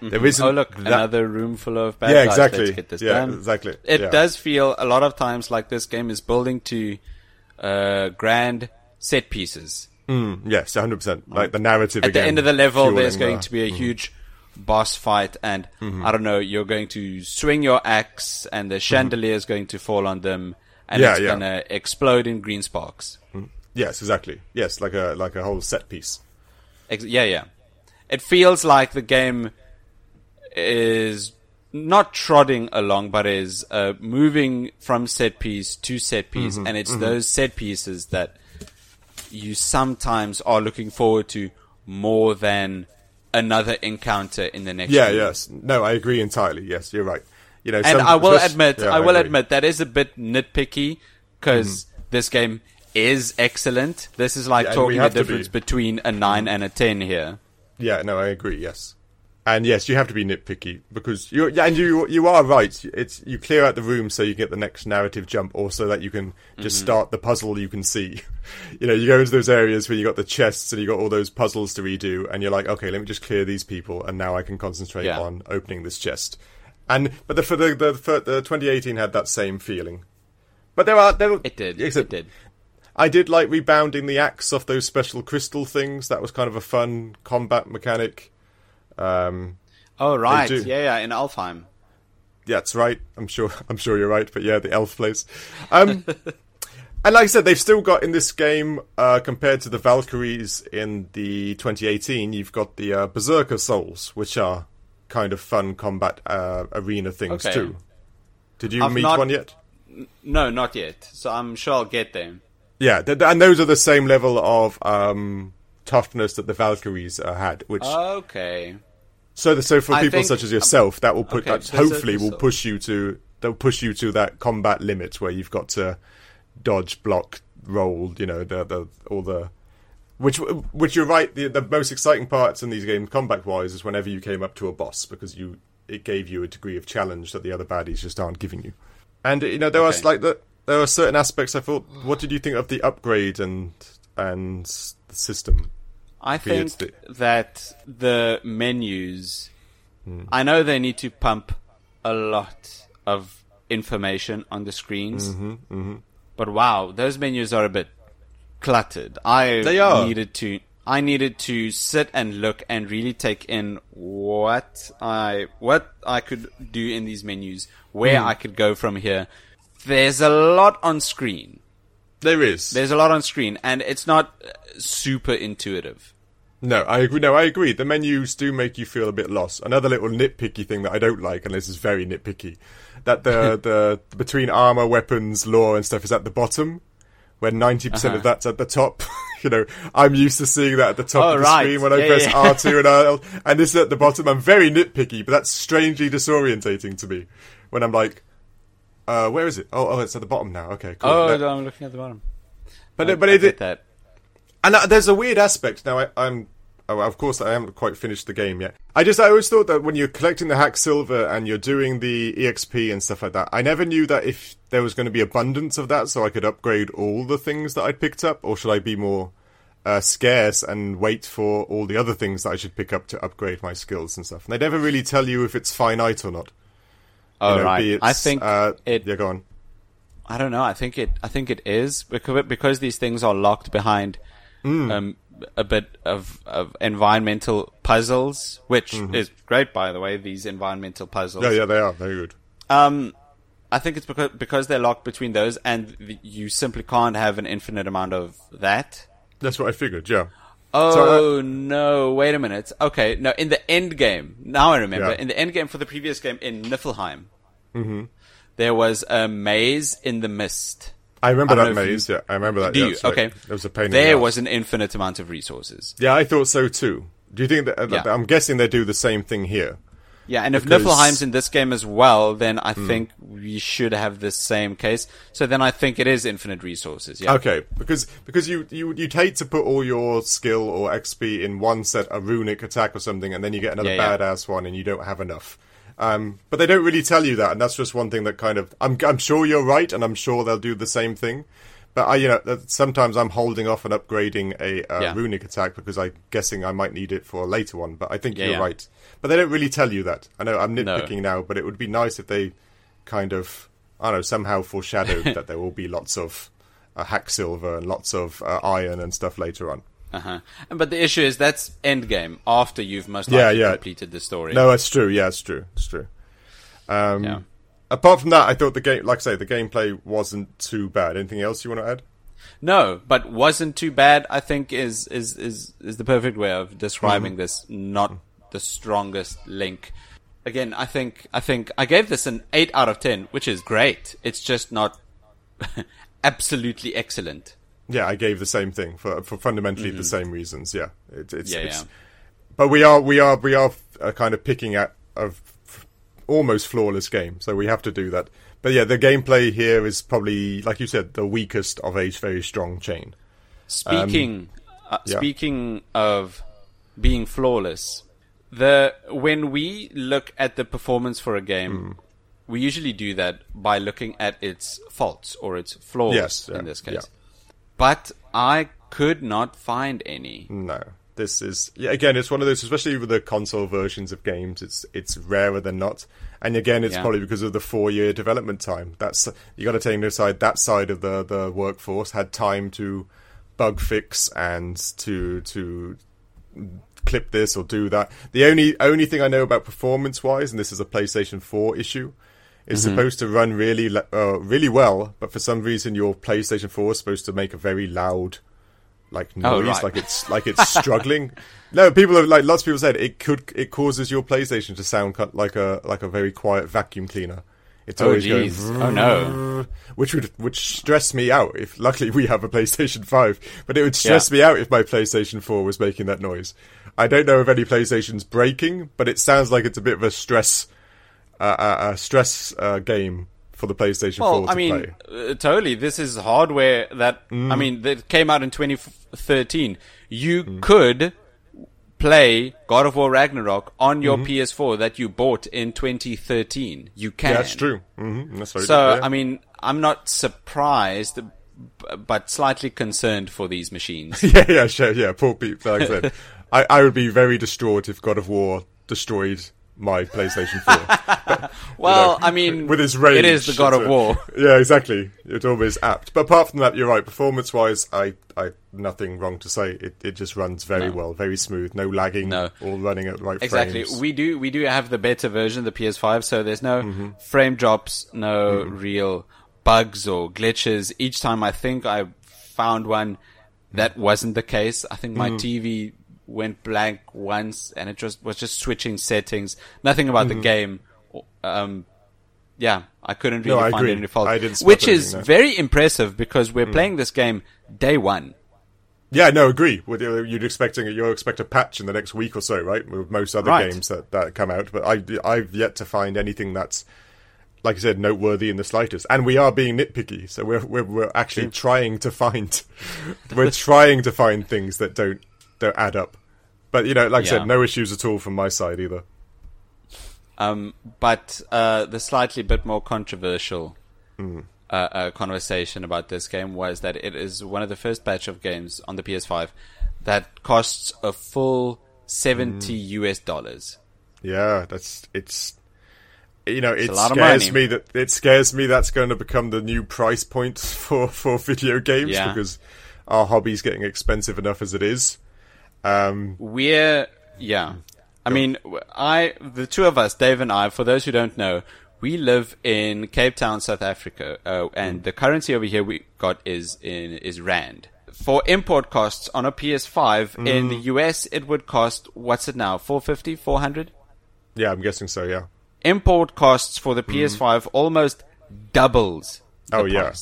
There isn't Oh look, that- another room full of bad yeah, guys. exactly. Let's get this yeah, done. exactly. It yeah. does feel a lot of times like this game is building to uh, grand set pieces. Mm, yes, hundred percent. Like the narrative. At the end of the level, there's going the- to be a mm. huge boss fight, and Mm-hmm. I don't know, you're going to swing your axe, and the chandelier is going to fall on them, and Mm-hmm. Yeah, it's yeah. going to explode in green sparks. Yes, exactly. Yes, like a like a whole set piece. Ex- yeah, yeah. It feels like the game is not trotting along, but is uh, moving from set piece to set piece, Mm-hmm, and it's those set pieces that you sometimes are looking forward to more than another encounter in the next. Yeah, yes. No, I agree entirely. Yes, you're right. You know, And I will admit, yeah, I will agree. admit that is a bit nitpicky because Mm-hmm. this game is excellent. This is like Yeah, talking the difference be. between a nine and a ten here. Yeah, no, I agree. Yes, and yes, you have to be nitpicky because you and you you are right. It's you clear out the room so you can get the next narrative jump, or so that you can just Mm-hmm. start the puzzle you can see. [LAUGHS] you know, you go into those areas where you got the chests and you got all those puzzles to redo, and you're like, okay, let me just clear these people, and now I can concentrate Yeah. on opening this chest. And but the for the the, for the 2018 had that same feeling. But there are there It did. except- it did. I did like rebounding the axe off those special crystal things. That was kind of a fun combat mechanic. Um, Oh right, yeah, yeah, in Alfheim. yeah, that's right. I'm sure. [LAUGHS] I'm sure you're right. But yeah, the elf place. Um, [LAUGHS] and like I said, they've still got in this game uh, compared to the Valkyries in the 2018. You've got the uh, Berserker Souls, which are kind of fun combat uh, arena things Okay. too. Did you I've meet not- one yet? No, not yet. So I'm sure I'll get them. Yeah, th- th- and those are the same level of um, toughness that the Valkyries uh, had, which Okay. So, so for I people think- such as yourself, that will put Okay, that so- hopefully so- will so- push you to they'll push you to that combat limit where you've got to dodge, block, roll. You know the the all the which which you're right. The the most exciting parts in these games, combat wise, is whenever you came up to a boss because you it gave you a degree of challenge that the other baddies just aren't giving you. And you know there Okay. was like the there are certain aspects. I thought, what did you think of the upgrade and and the system? I think the- that the menus, Hmm. I know they need to pump a lot of information on the screens, Mm-hmm, but wow, those menus are a bit cluttered. I They are. needed to. I needed to sit and look and really take in what I what I could do in these menus, where Hmm. I could go from here. there's a lot on screen. There is. There's a lot on screen, and it's not uh, super intuitive. No, I agree. No, I agree. The menus do make you feel a bit lost. Another little nitpicky thing that I don't like, and this is very nitpicky, that the [LAUGHS] the between armor, weapons, lore, and stuff is at the bottom, when ninety percent of Uh-huh. that's at the top. [LAUGHS] you know, I'm used to seeing that at the top Oh, of the right. screen when I press yeah. R two and R, and this is at the bottom. I'm very nitpicky, but that's strangely disorientating to me when I'm like, uh, where is it? Oh, oh, it's at the bottom now. Okay, cool. Oh, No- I'm looking at the bottom. but I- but I it, get that. and uh, there's a weird aspect. Now, I, I'm. Oh, of course, I haven't quite finished the game yet. I just, I always thought that when you're collecting the hack silver and you're doing the EXP and stuff like that, I never knew that if there was going to be abundance of that, so I could upgrade all the things that I'd picked up, or should I be more uh, scarce and wait for all the other things that I should pick up to upgrade my skills and stuff. And they never really tell you if it's finite or not. Oh, You know, right. I think uh, it. Yeah, go on. I don't know. I think it. I think it is because because these things are locked behind Hmm. um, a bit of, of environmental puzzles, which is great, by the way. These environmental puzzles. Mm-hmm. Yeah, yeah, they are very good. Um, I think it's because because they're locked between those, and you simply can't have an infinite amount of that. That's what I figured. Yeah. Oh So, no! Wait a minute. Okay, no. In the end game, now I remember. Yeah. In the end game for the previous game in Niflheim, there was a maze in the mist. I remember I that if you- maze. Yeah, I remember that. Do yeah, you? Okay. It was a pain. in the There was an infinite amount of resources. Yeah, I thought so too. Do you think that? uh, Yeah. I'm guessing they do the same thing here. Yeah, and if Because-. Niflheim's in this game as well, then I think we should have the same case. So then I think it is infinite resources. Yeah. Okay, because because you you you'd hate to put all your skill or XP in one set, a runic attack or something, and then you get another Yeah, yeah. badass one, and you don't have enough. Um, but they don't really tell you that, and that's just one thing that kind of I'm I'm sure you're right, and I'm sure they'll do the same thing. But I, you know, sometimes I'm holding off on upgrading a uh, Yeah. runic attack because I'm guessing I might need it for a later one. But I think Yeah, you're yeah. right. But they don't really tell you that. I know I'm No. nitpicking now, but it would be nice if they kind of, I don't know, somehow foreshadowed [LAUGHS] that there will be lots of uh, hack silver and lots of uh, iron and stuff later on. Uh-huh. But the issue is that's end game after you've most Yeah, likely yeah. completed the story. No, it's true. Yeah, it's true. It's true. Um, Yeah. Apart from that, I thought the game, like I say, the gameplay wasn't too bad. Anything else you want to add? No, but wasn't too bad. I think is is is is the perfect way of describing Mm-hmm. this. Not the strongest link. Again, I think I think I gave this an eight out of ten, which is great. It's just not [LAUGHS] absolutely excellent. Yeah, I gave the same thing for for fundamentally the same reasons. Yeah, it, it's, Mm-hmm. Yeah, it's yeah. but we are we are we are uh, kind of picking at a f- almost flawless game, so we have to do that. But yeah, the gameplay here is probably, like you said, the weakest of a very strong chain. Speaking uh, Um, yeah. speaking of being flawless, the when we look at the performance for a game, Hmm. we usually do that by looking at its faults or its flaws Yes, yeah, in this case. yeah. But I could not find any. No, this is yeah, again, it's one of those, especially with the console versions of games. It's it's rarer than not, and again, it's Yeah. probably because of the four year development time. That's you got to take into side that side of the the workforce had time to bug fix and to to clip this or do that. The only only thing I know about performance wise, and this is a PlayStation Four issue. Is Mm-hmm. supposed to run really, uh, really well, but for some reason your PlayStation 4 is supposed to make a very loud, like Oh, noise, right. like it's [LAUGHS] like it's struggling. No, people have like lots of people said it could it causes your PlayStation to sound like a like a very quiet vacuum cleaner. It's Oh always going, Oh no! which would which stress me out. If luckily we have a PlayStation Five, but it would stress me out if my PlayStation Four was making that noise. I don't know if any PlayStation's breaking, but it sounds like it's a bit of a stress uh, uh, a stress uh, game for the PlayStation Well, 4 to I mean, uh, totally. This is hardware that I Mm. mean that came out in 2013. You Mm. could play God of War Ragnarok on your PS4 that you bought in 2013. You can. Mm-hmm. Yeah, that's true. hmm That's very So true. yeah. I mean, I'm not surprised, but slightly concerned for these machines. [LAUGHS] yeah, yeah, sure, yeah. Poor people. Like I said, [LAUGHS] I, I would be very distraught if God of War destroyed my PlayStation 4. [LAUGHS] well, know, I mean, with his rage. it is the God of a- War. [LAUGHS] Yeah, exactly. It's always apt. But apart from that, you're right. Performance wise, I, I nothing wrong to say. It, it just runs very No. well, very smooth, no lagging, No. all running at right Exactly. frames. We do we do have the better version, the PS5, so there's no Mm-hmm. frame drops, no real bugs or glitches. Each time I think I found one that wasn't the case. I think my TV went blank once and it just was just switching settings. Nothing about the mm-hmm. game. Um, yeah, I couldn't really No, find any faults. I didn't which is anything, no. very impressive because we're mm. playing this game day one. Yeah, no, agree. You- uh, You'd expecting you'll expect a patch in the next week or so, right? With most other Right. games that, that come out, but I I've yet to find anything that's like I said noteworthy in the slightest. And we are being nitpicky, so we're we're, we're actually mm. trying to find [LAUGHS] we're trying to find things that don't don't add up. But you know, like I said, no issues at all from my side either. Um, but uh, the slightly bit more controversial uh, uh, conversation about this game was that it is one of the first batch of games on the PS5 that costs a full seventy US dollars. Yeah, that's it's. You know, it a lot of scares me that it scares me that's going to become the new price point [LAUGHS] for for video games Yeah. because our hobby's getting expensive enough as it is. Um, We're yeah. I mean, I the two of us, Dave and I. For those who don't know, we live in Cape Town, South Africa, uh, and the currency over here we got is in is rand. For import costs on a PS5 in the US, it would cost what's it now? 450, 400? yeah, I'm guessing so. Yeah. Import costs for the PS5 almost doubles. The Oh, yeah.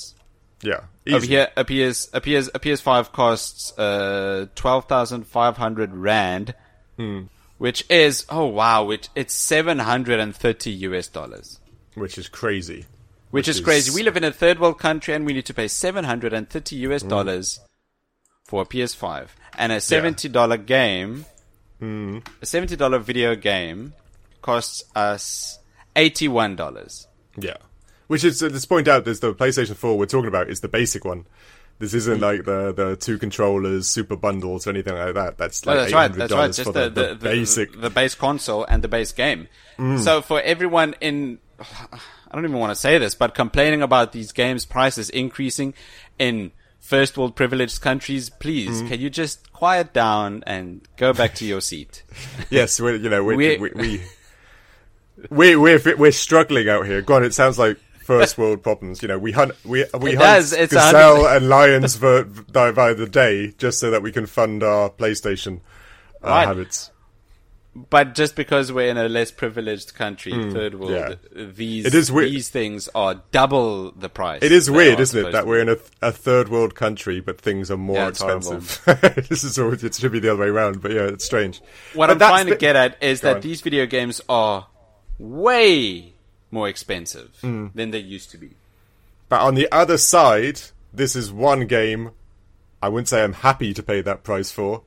Yeah. Over Easy. here, a PS a PS a PS5 costs uh twelve thousand five hundred rand, Hmm. which is oh wow, which it's seven hundred and thirty US dollars, which is crazy. which, is, is- crazy. We live in a third world country and we need to pay seven hundred and thirty US Hmm. dollars for a PS5 and a seventy dollar game. Hmm. A seventy dollar video game costs us eighty one dollars. Yeah. Which is uh, let's point out there's the PlayStation 4 we're talking about is the basic one. This Hmm. isn't like the the two controllers, super bundles, or anything like that. That's like that's right. That's right. Just the, the, the, basic. the base console and the base game. So for everyone in, I don't even want to say this, but complaining about these games prices increasing in first world privileged countries, please, can you just quiet down and go back to your seat? [LAUGHS] yes, we you know we [LAUGHS] We- we, we we we're we're struggling out here. Go on, it sounds like first world problems. You know, we hunt we we It hunt does, gazelle hundred- and lions for, by, by the day just so that we can fund our PlayStation uh, Right. habits. But just because we're in a less privileged country, third world, yeah. these It is weird. these things are double the price. It is weird, isn't it, that we're in a, a third world country, but things are more Yeah, expensive. [LAUGHS] this is always, it should be the other way around, but yeah, it's strange. What But I'm trying to get at is Go that on. these video games are way more expensive Hmm. than they used to be. But on the other side, this is one game I wouldn't say I'm happy to pay that price for,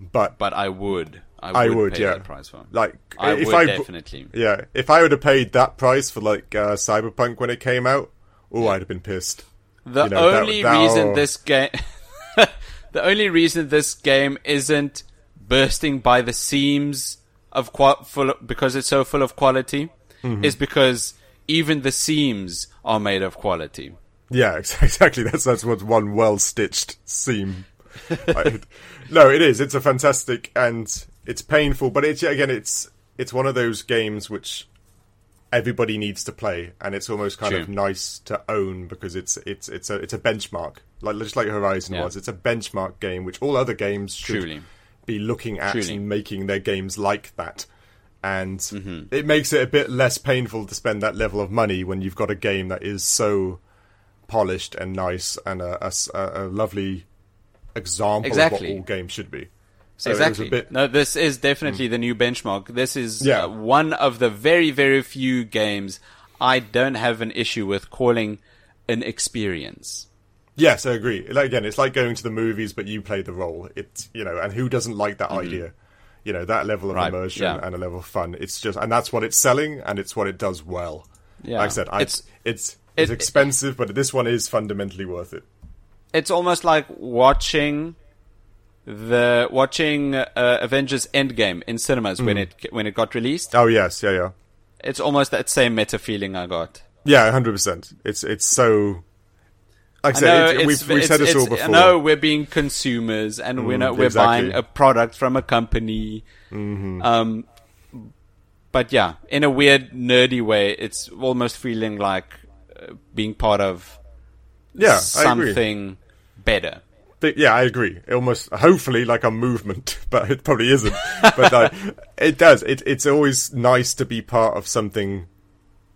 but But I would. I I would, would, pay yeah. that price for. like I if would I definitely. yeah, if I would have paid that price for like uh, Cyberpunk when it came out, oh, I'd have been pissed. The you know, that- only that- reason oh. this game, [LAUGHS] the only reason this game isn't bursting by the seams of qua- full because it's so full of quality Mm-hmm. is because even the seams are made of quality. Yeah, [LAUGHS] exactly. That's that's what one well stitched seam. I- [LAUGHS] no, it is. It's a fantastic and it's painful, but it's again, it's it's one of those games which everybody needs to play, and it's almost kind of nice to own because it's it's it's a it's a benchmark, like just like Horizon Yeah. was. It's a benchmark game which all other games should Truly. be looking at Truly. and making their games like that. And Mm-hmm. it makes it a bit less painful to spend that level of money when you've got a game that is so polished and nice and a lovely example Exactly. of what all games should be. So exactly. it was a bit. No, this is definitely the new benchmark. This is Yeah. uh, one of the very, very few games I don't have an issue with calling an experience. Yes, I agree. Like, again, it's like going to the movies, but you play the role. It's you know, and who doesn't like that idea? You know, that level of. Right, immersion yeah. and a level of fun. It's just, and that's what it's selling, and it's what it does well. Yeah. Like I said, I, It's- it's it's it- expensive, but this one is fundamentally worth it. It's almost like watching the watching uh, Avengers Endgame in cinemas when it when it got released. Oh yes, yeah, yeah. It's almost that same meta feeling I got. Yeah, hundred percent. It's it's so. Like I said, know it- it's- we've, we've said this all before. No, we're being consumers and we're not, we're exactly. buying a product from a company. Mm-hmm. Um, but yeah, in a weird nerdy way, it's almost feeling like being part of Yeah, something better. But yeah, I agree. Almost, hopefully, like a movement, [LAUGHS] but it probably isn't. but like, [LAUGHS] it does. It, it's always nice to be part of something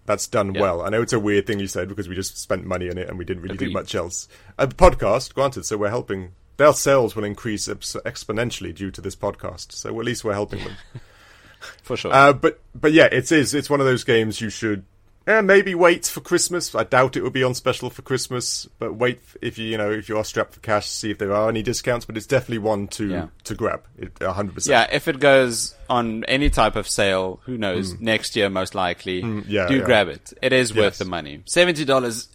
that's done well. I know it's a weird thing you said because we just spent money on it and we didn't really Agreed. do much else. A podcast, granted, so we're helping. Their sales will increase exponentially due to this podcast. So at least we're helping them. [LAUGHS] For sure. Uh, but but yeah, it is. It's one of those games you should eh, maybe wait for Christmas. I doubt it will be on special for Christmas, but wait if you you know if you are strapped for cash, see if there are any discounts. But it's definitely one to Yeah. to grab. Hundred percent. yeah, if it goes on any type of sale, who knows? Next year, most likely. Mm. yeah, do yeah. grab it. It is worth the money. Seventy dollars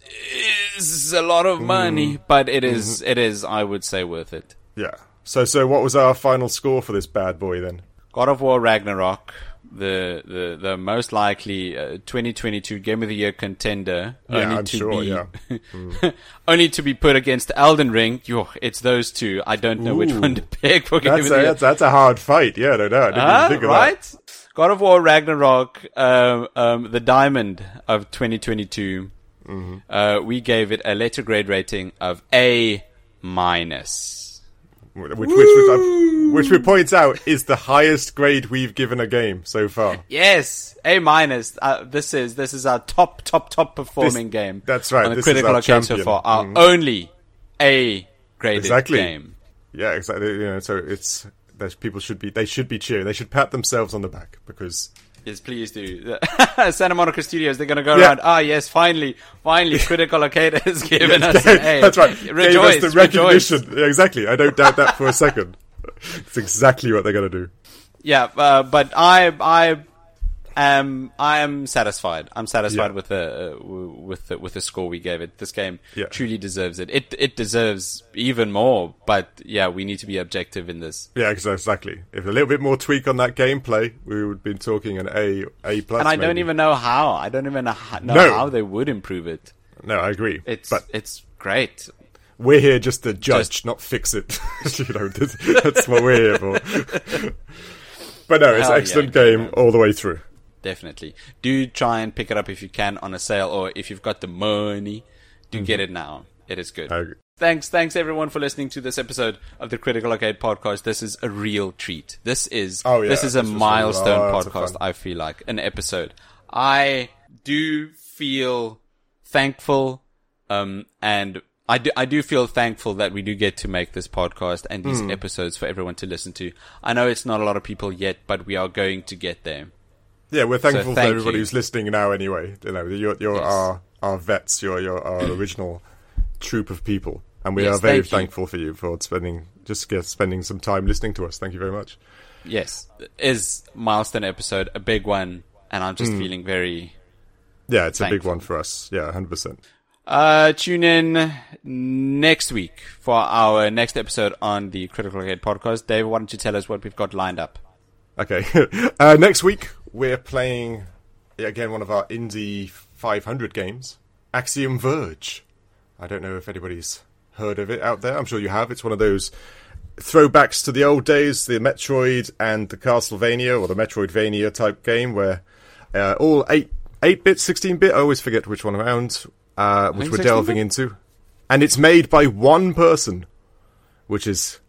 is a lot of money, Mm. but it is- Mm-hmm. It is. I would say worth it. Yeah. So so what was our final score for this bad boy then? God of War Ragnarok, the the the most likely uh, 2022 Game of the Year contender, Yeah, only I'm to sure, be yeah. [LAUGHS] only to be put against Elden Ring. Yo, it's those two. I don't know which one to pick for Game That's of a, Year. that's, that's a hard fight. Yeah, no, no, I didn't Huh? even think of right? God of War Ragnarok, um, um, the diamond of 2022. Mm-hmm. Uh, we gave it a letter grade rating of A minus. Which which which, which we point out is the highest grade we've given a game so far. Yes, A minus. Uh, this is this is our top top top performing This- game. that's right, On the this is critical our arcade so far, our Mhm. only A graded Exactly. game. Yeah, exactly. You know, so it's people should be they should be cheering. They should pat themselves on the back because Yes, please do. [LAUGHS] Santa Monica Studios, they're going to go Yeah. around. Ah, yes, finally, finally, [LAUGHS] Critical Arcade has given us an A. that's right. Gave Rejoice, us the rejoice. recognition. Yeah, exactly. I don't doubt that for a second. [LAUGHS] It's exactly what they're going to do. Yeah, uh, but I, I am, I am satisfied. I'm satisfied Yeah. with the, uh, with the, with the score we gave it. This game Yeah. truly deserves it. It, it deserves even more, but yeah, we need to be objective in this. Yeah, exactly. If a little bit more tweak on that gameplay, we would be talking an A A plus. And I don't even know how. I don't even know how, know No. how they would improve it. No, I agree. It's, but it's great. we're here just to judge, Just- not fix it. [LAUGHS] you know, that's, that's what we're here for. [LAUGHS] but no, it's Hell an yeah, excellent good game all the way through. Definitely. Do try and pick it up if you can on a sale or if you've got the money, do Mm-hmm. get it now. It is good. Thanks, thanks everyone for listening to this episode of the Critical Arcade podcast. This is a real treat. This is Oh, yeah, this is a this milestone of podcast. I feel like an episode. I do feel thankful, um, and I do I do feel thankful that we do get to make this podcast and these Hmm. episodes for everyone to listen to. I know it's not a lot of people yet, but we are going to get there. Yeah, we're thankful for thank everybody you. who's listening now. Anyway, you know, you're, you're Yes. our our vets. You're your our [CLEARS THROAT] original troop of people, and we Yes, are very thank you. thankful for you for spending just spending some time listening to us. Thank you very much. Yes, is milestone episode a big one, and I'm just feeling very. Yeah, it's a big one for us. Yeah, hundred percent. Uh, tune in next week for our next episode on the Critical Arcade podcast. Dave, why don't you tell us what we've got lined up? Okay. [LAUGHS] uh, next week we're playing again one of our indie 500 games, Axiom Verge. I don't know if anybody's heard of it out there. I'm sure you have. It's one of those throwbacks to the old days, the Metroid and the Castlevania or the Metroidvania type game, where uh, all eight eight bit, 16 bit. I always forget which one around, uh, which we're delving 16-bit? into, and it's made by one person, which is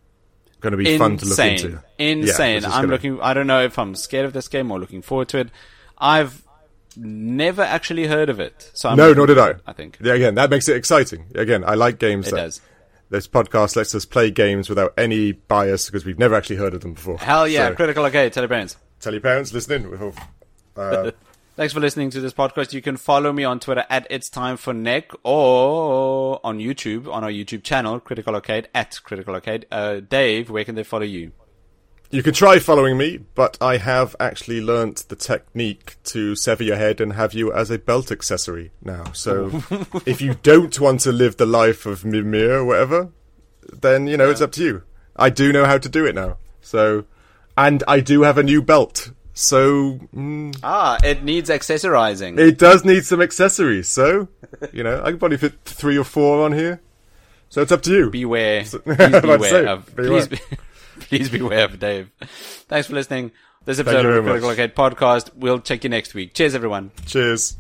going to be fun to look Insane, into. Insane. is I'm gonna- looking. I don't know if I'm scared of this game or looking forward to it. I've never actually heard of it, so I'm No, nor did I. I think Yeah, again, that makes it exciting. Again, I like games. it that does. This podcast lets us play games without any bias because we've never actually heard of them before. Hell yeah, So, Critical okay. tell your parents. tell your parents, listen in. We hope- Uh, [LAUGHS] Thanks for listening to this podcast. You can follow me on Twitter at It's Time for Nick or on YouTube, on our YouTube channel, Critical Arcade, at Critical Arcade. Uh, Dave, where can they follow you? you can try following me, but I have actually learnt the technique to sever your head and have you as a belt accessory now. So [LAUGHS] if you don't want to live the life of Mimir or whatever, then, you know, it's up to you. I do know how to do it now. So, and I do have a new belt. So, mm, Ah, it needs accessorizing. It does need some accessories, so you know I can probably fit three or four on here. So it's up to you. beware. Please [LAUGHS] beware say, of. beware. Please, be, [LAUGHS] please beware of Dave. Thanks for listening. This episode of the Critical. Arcade podcast. We'll check you next week. Cheers, everyone. Cheers.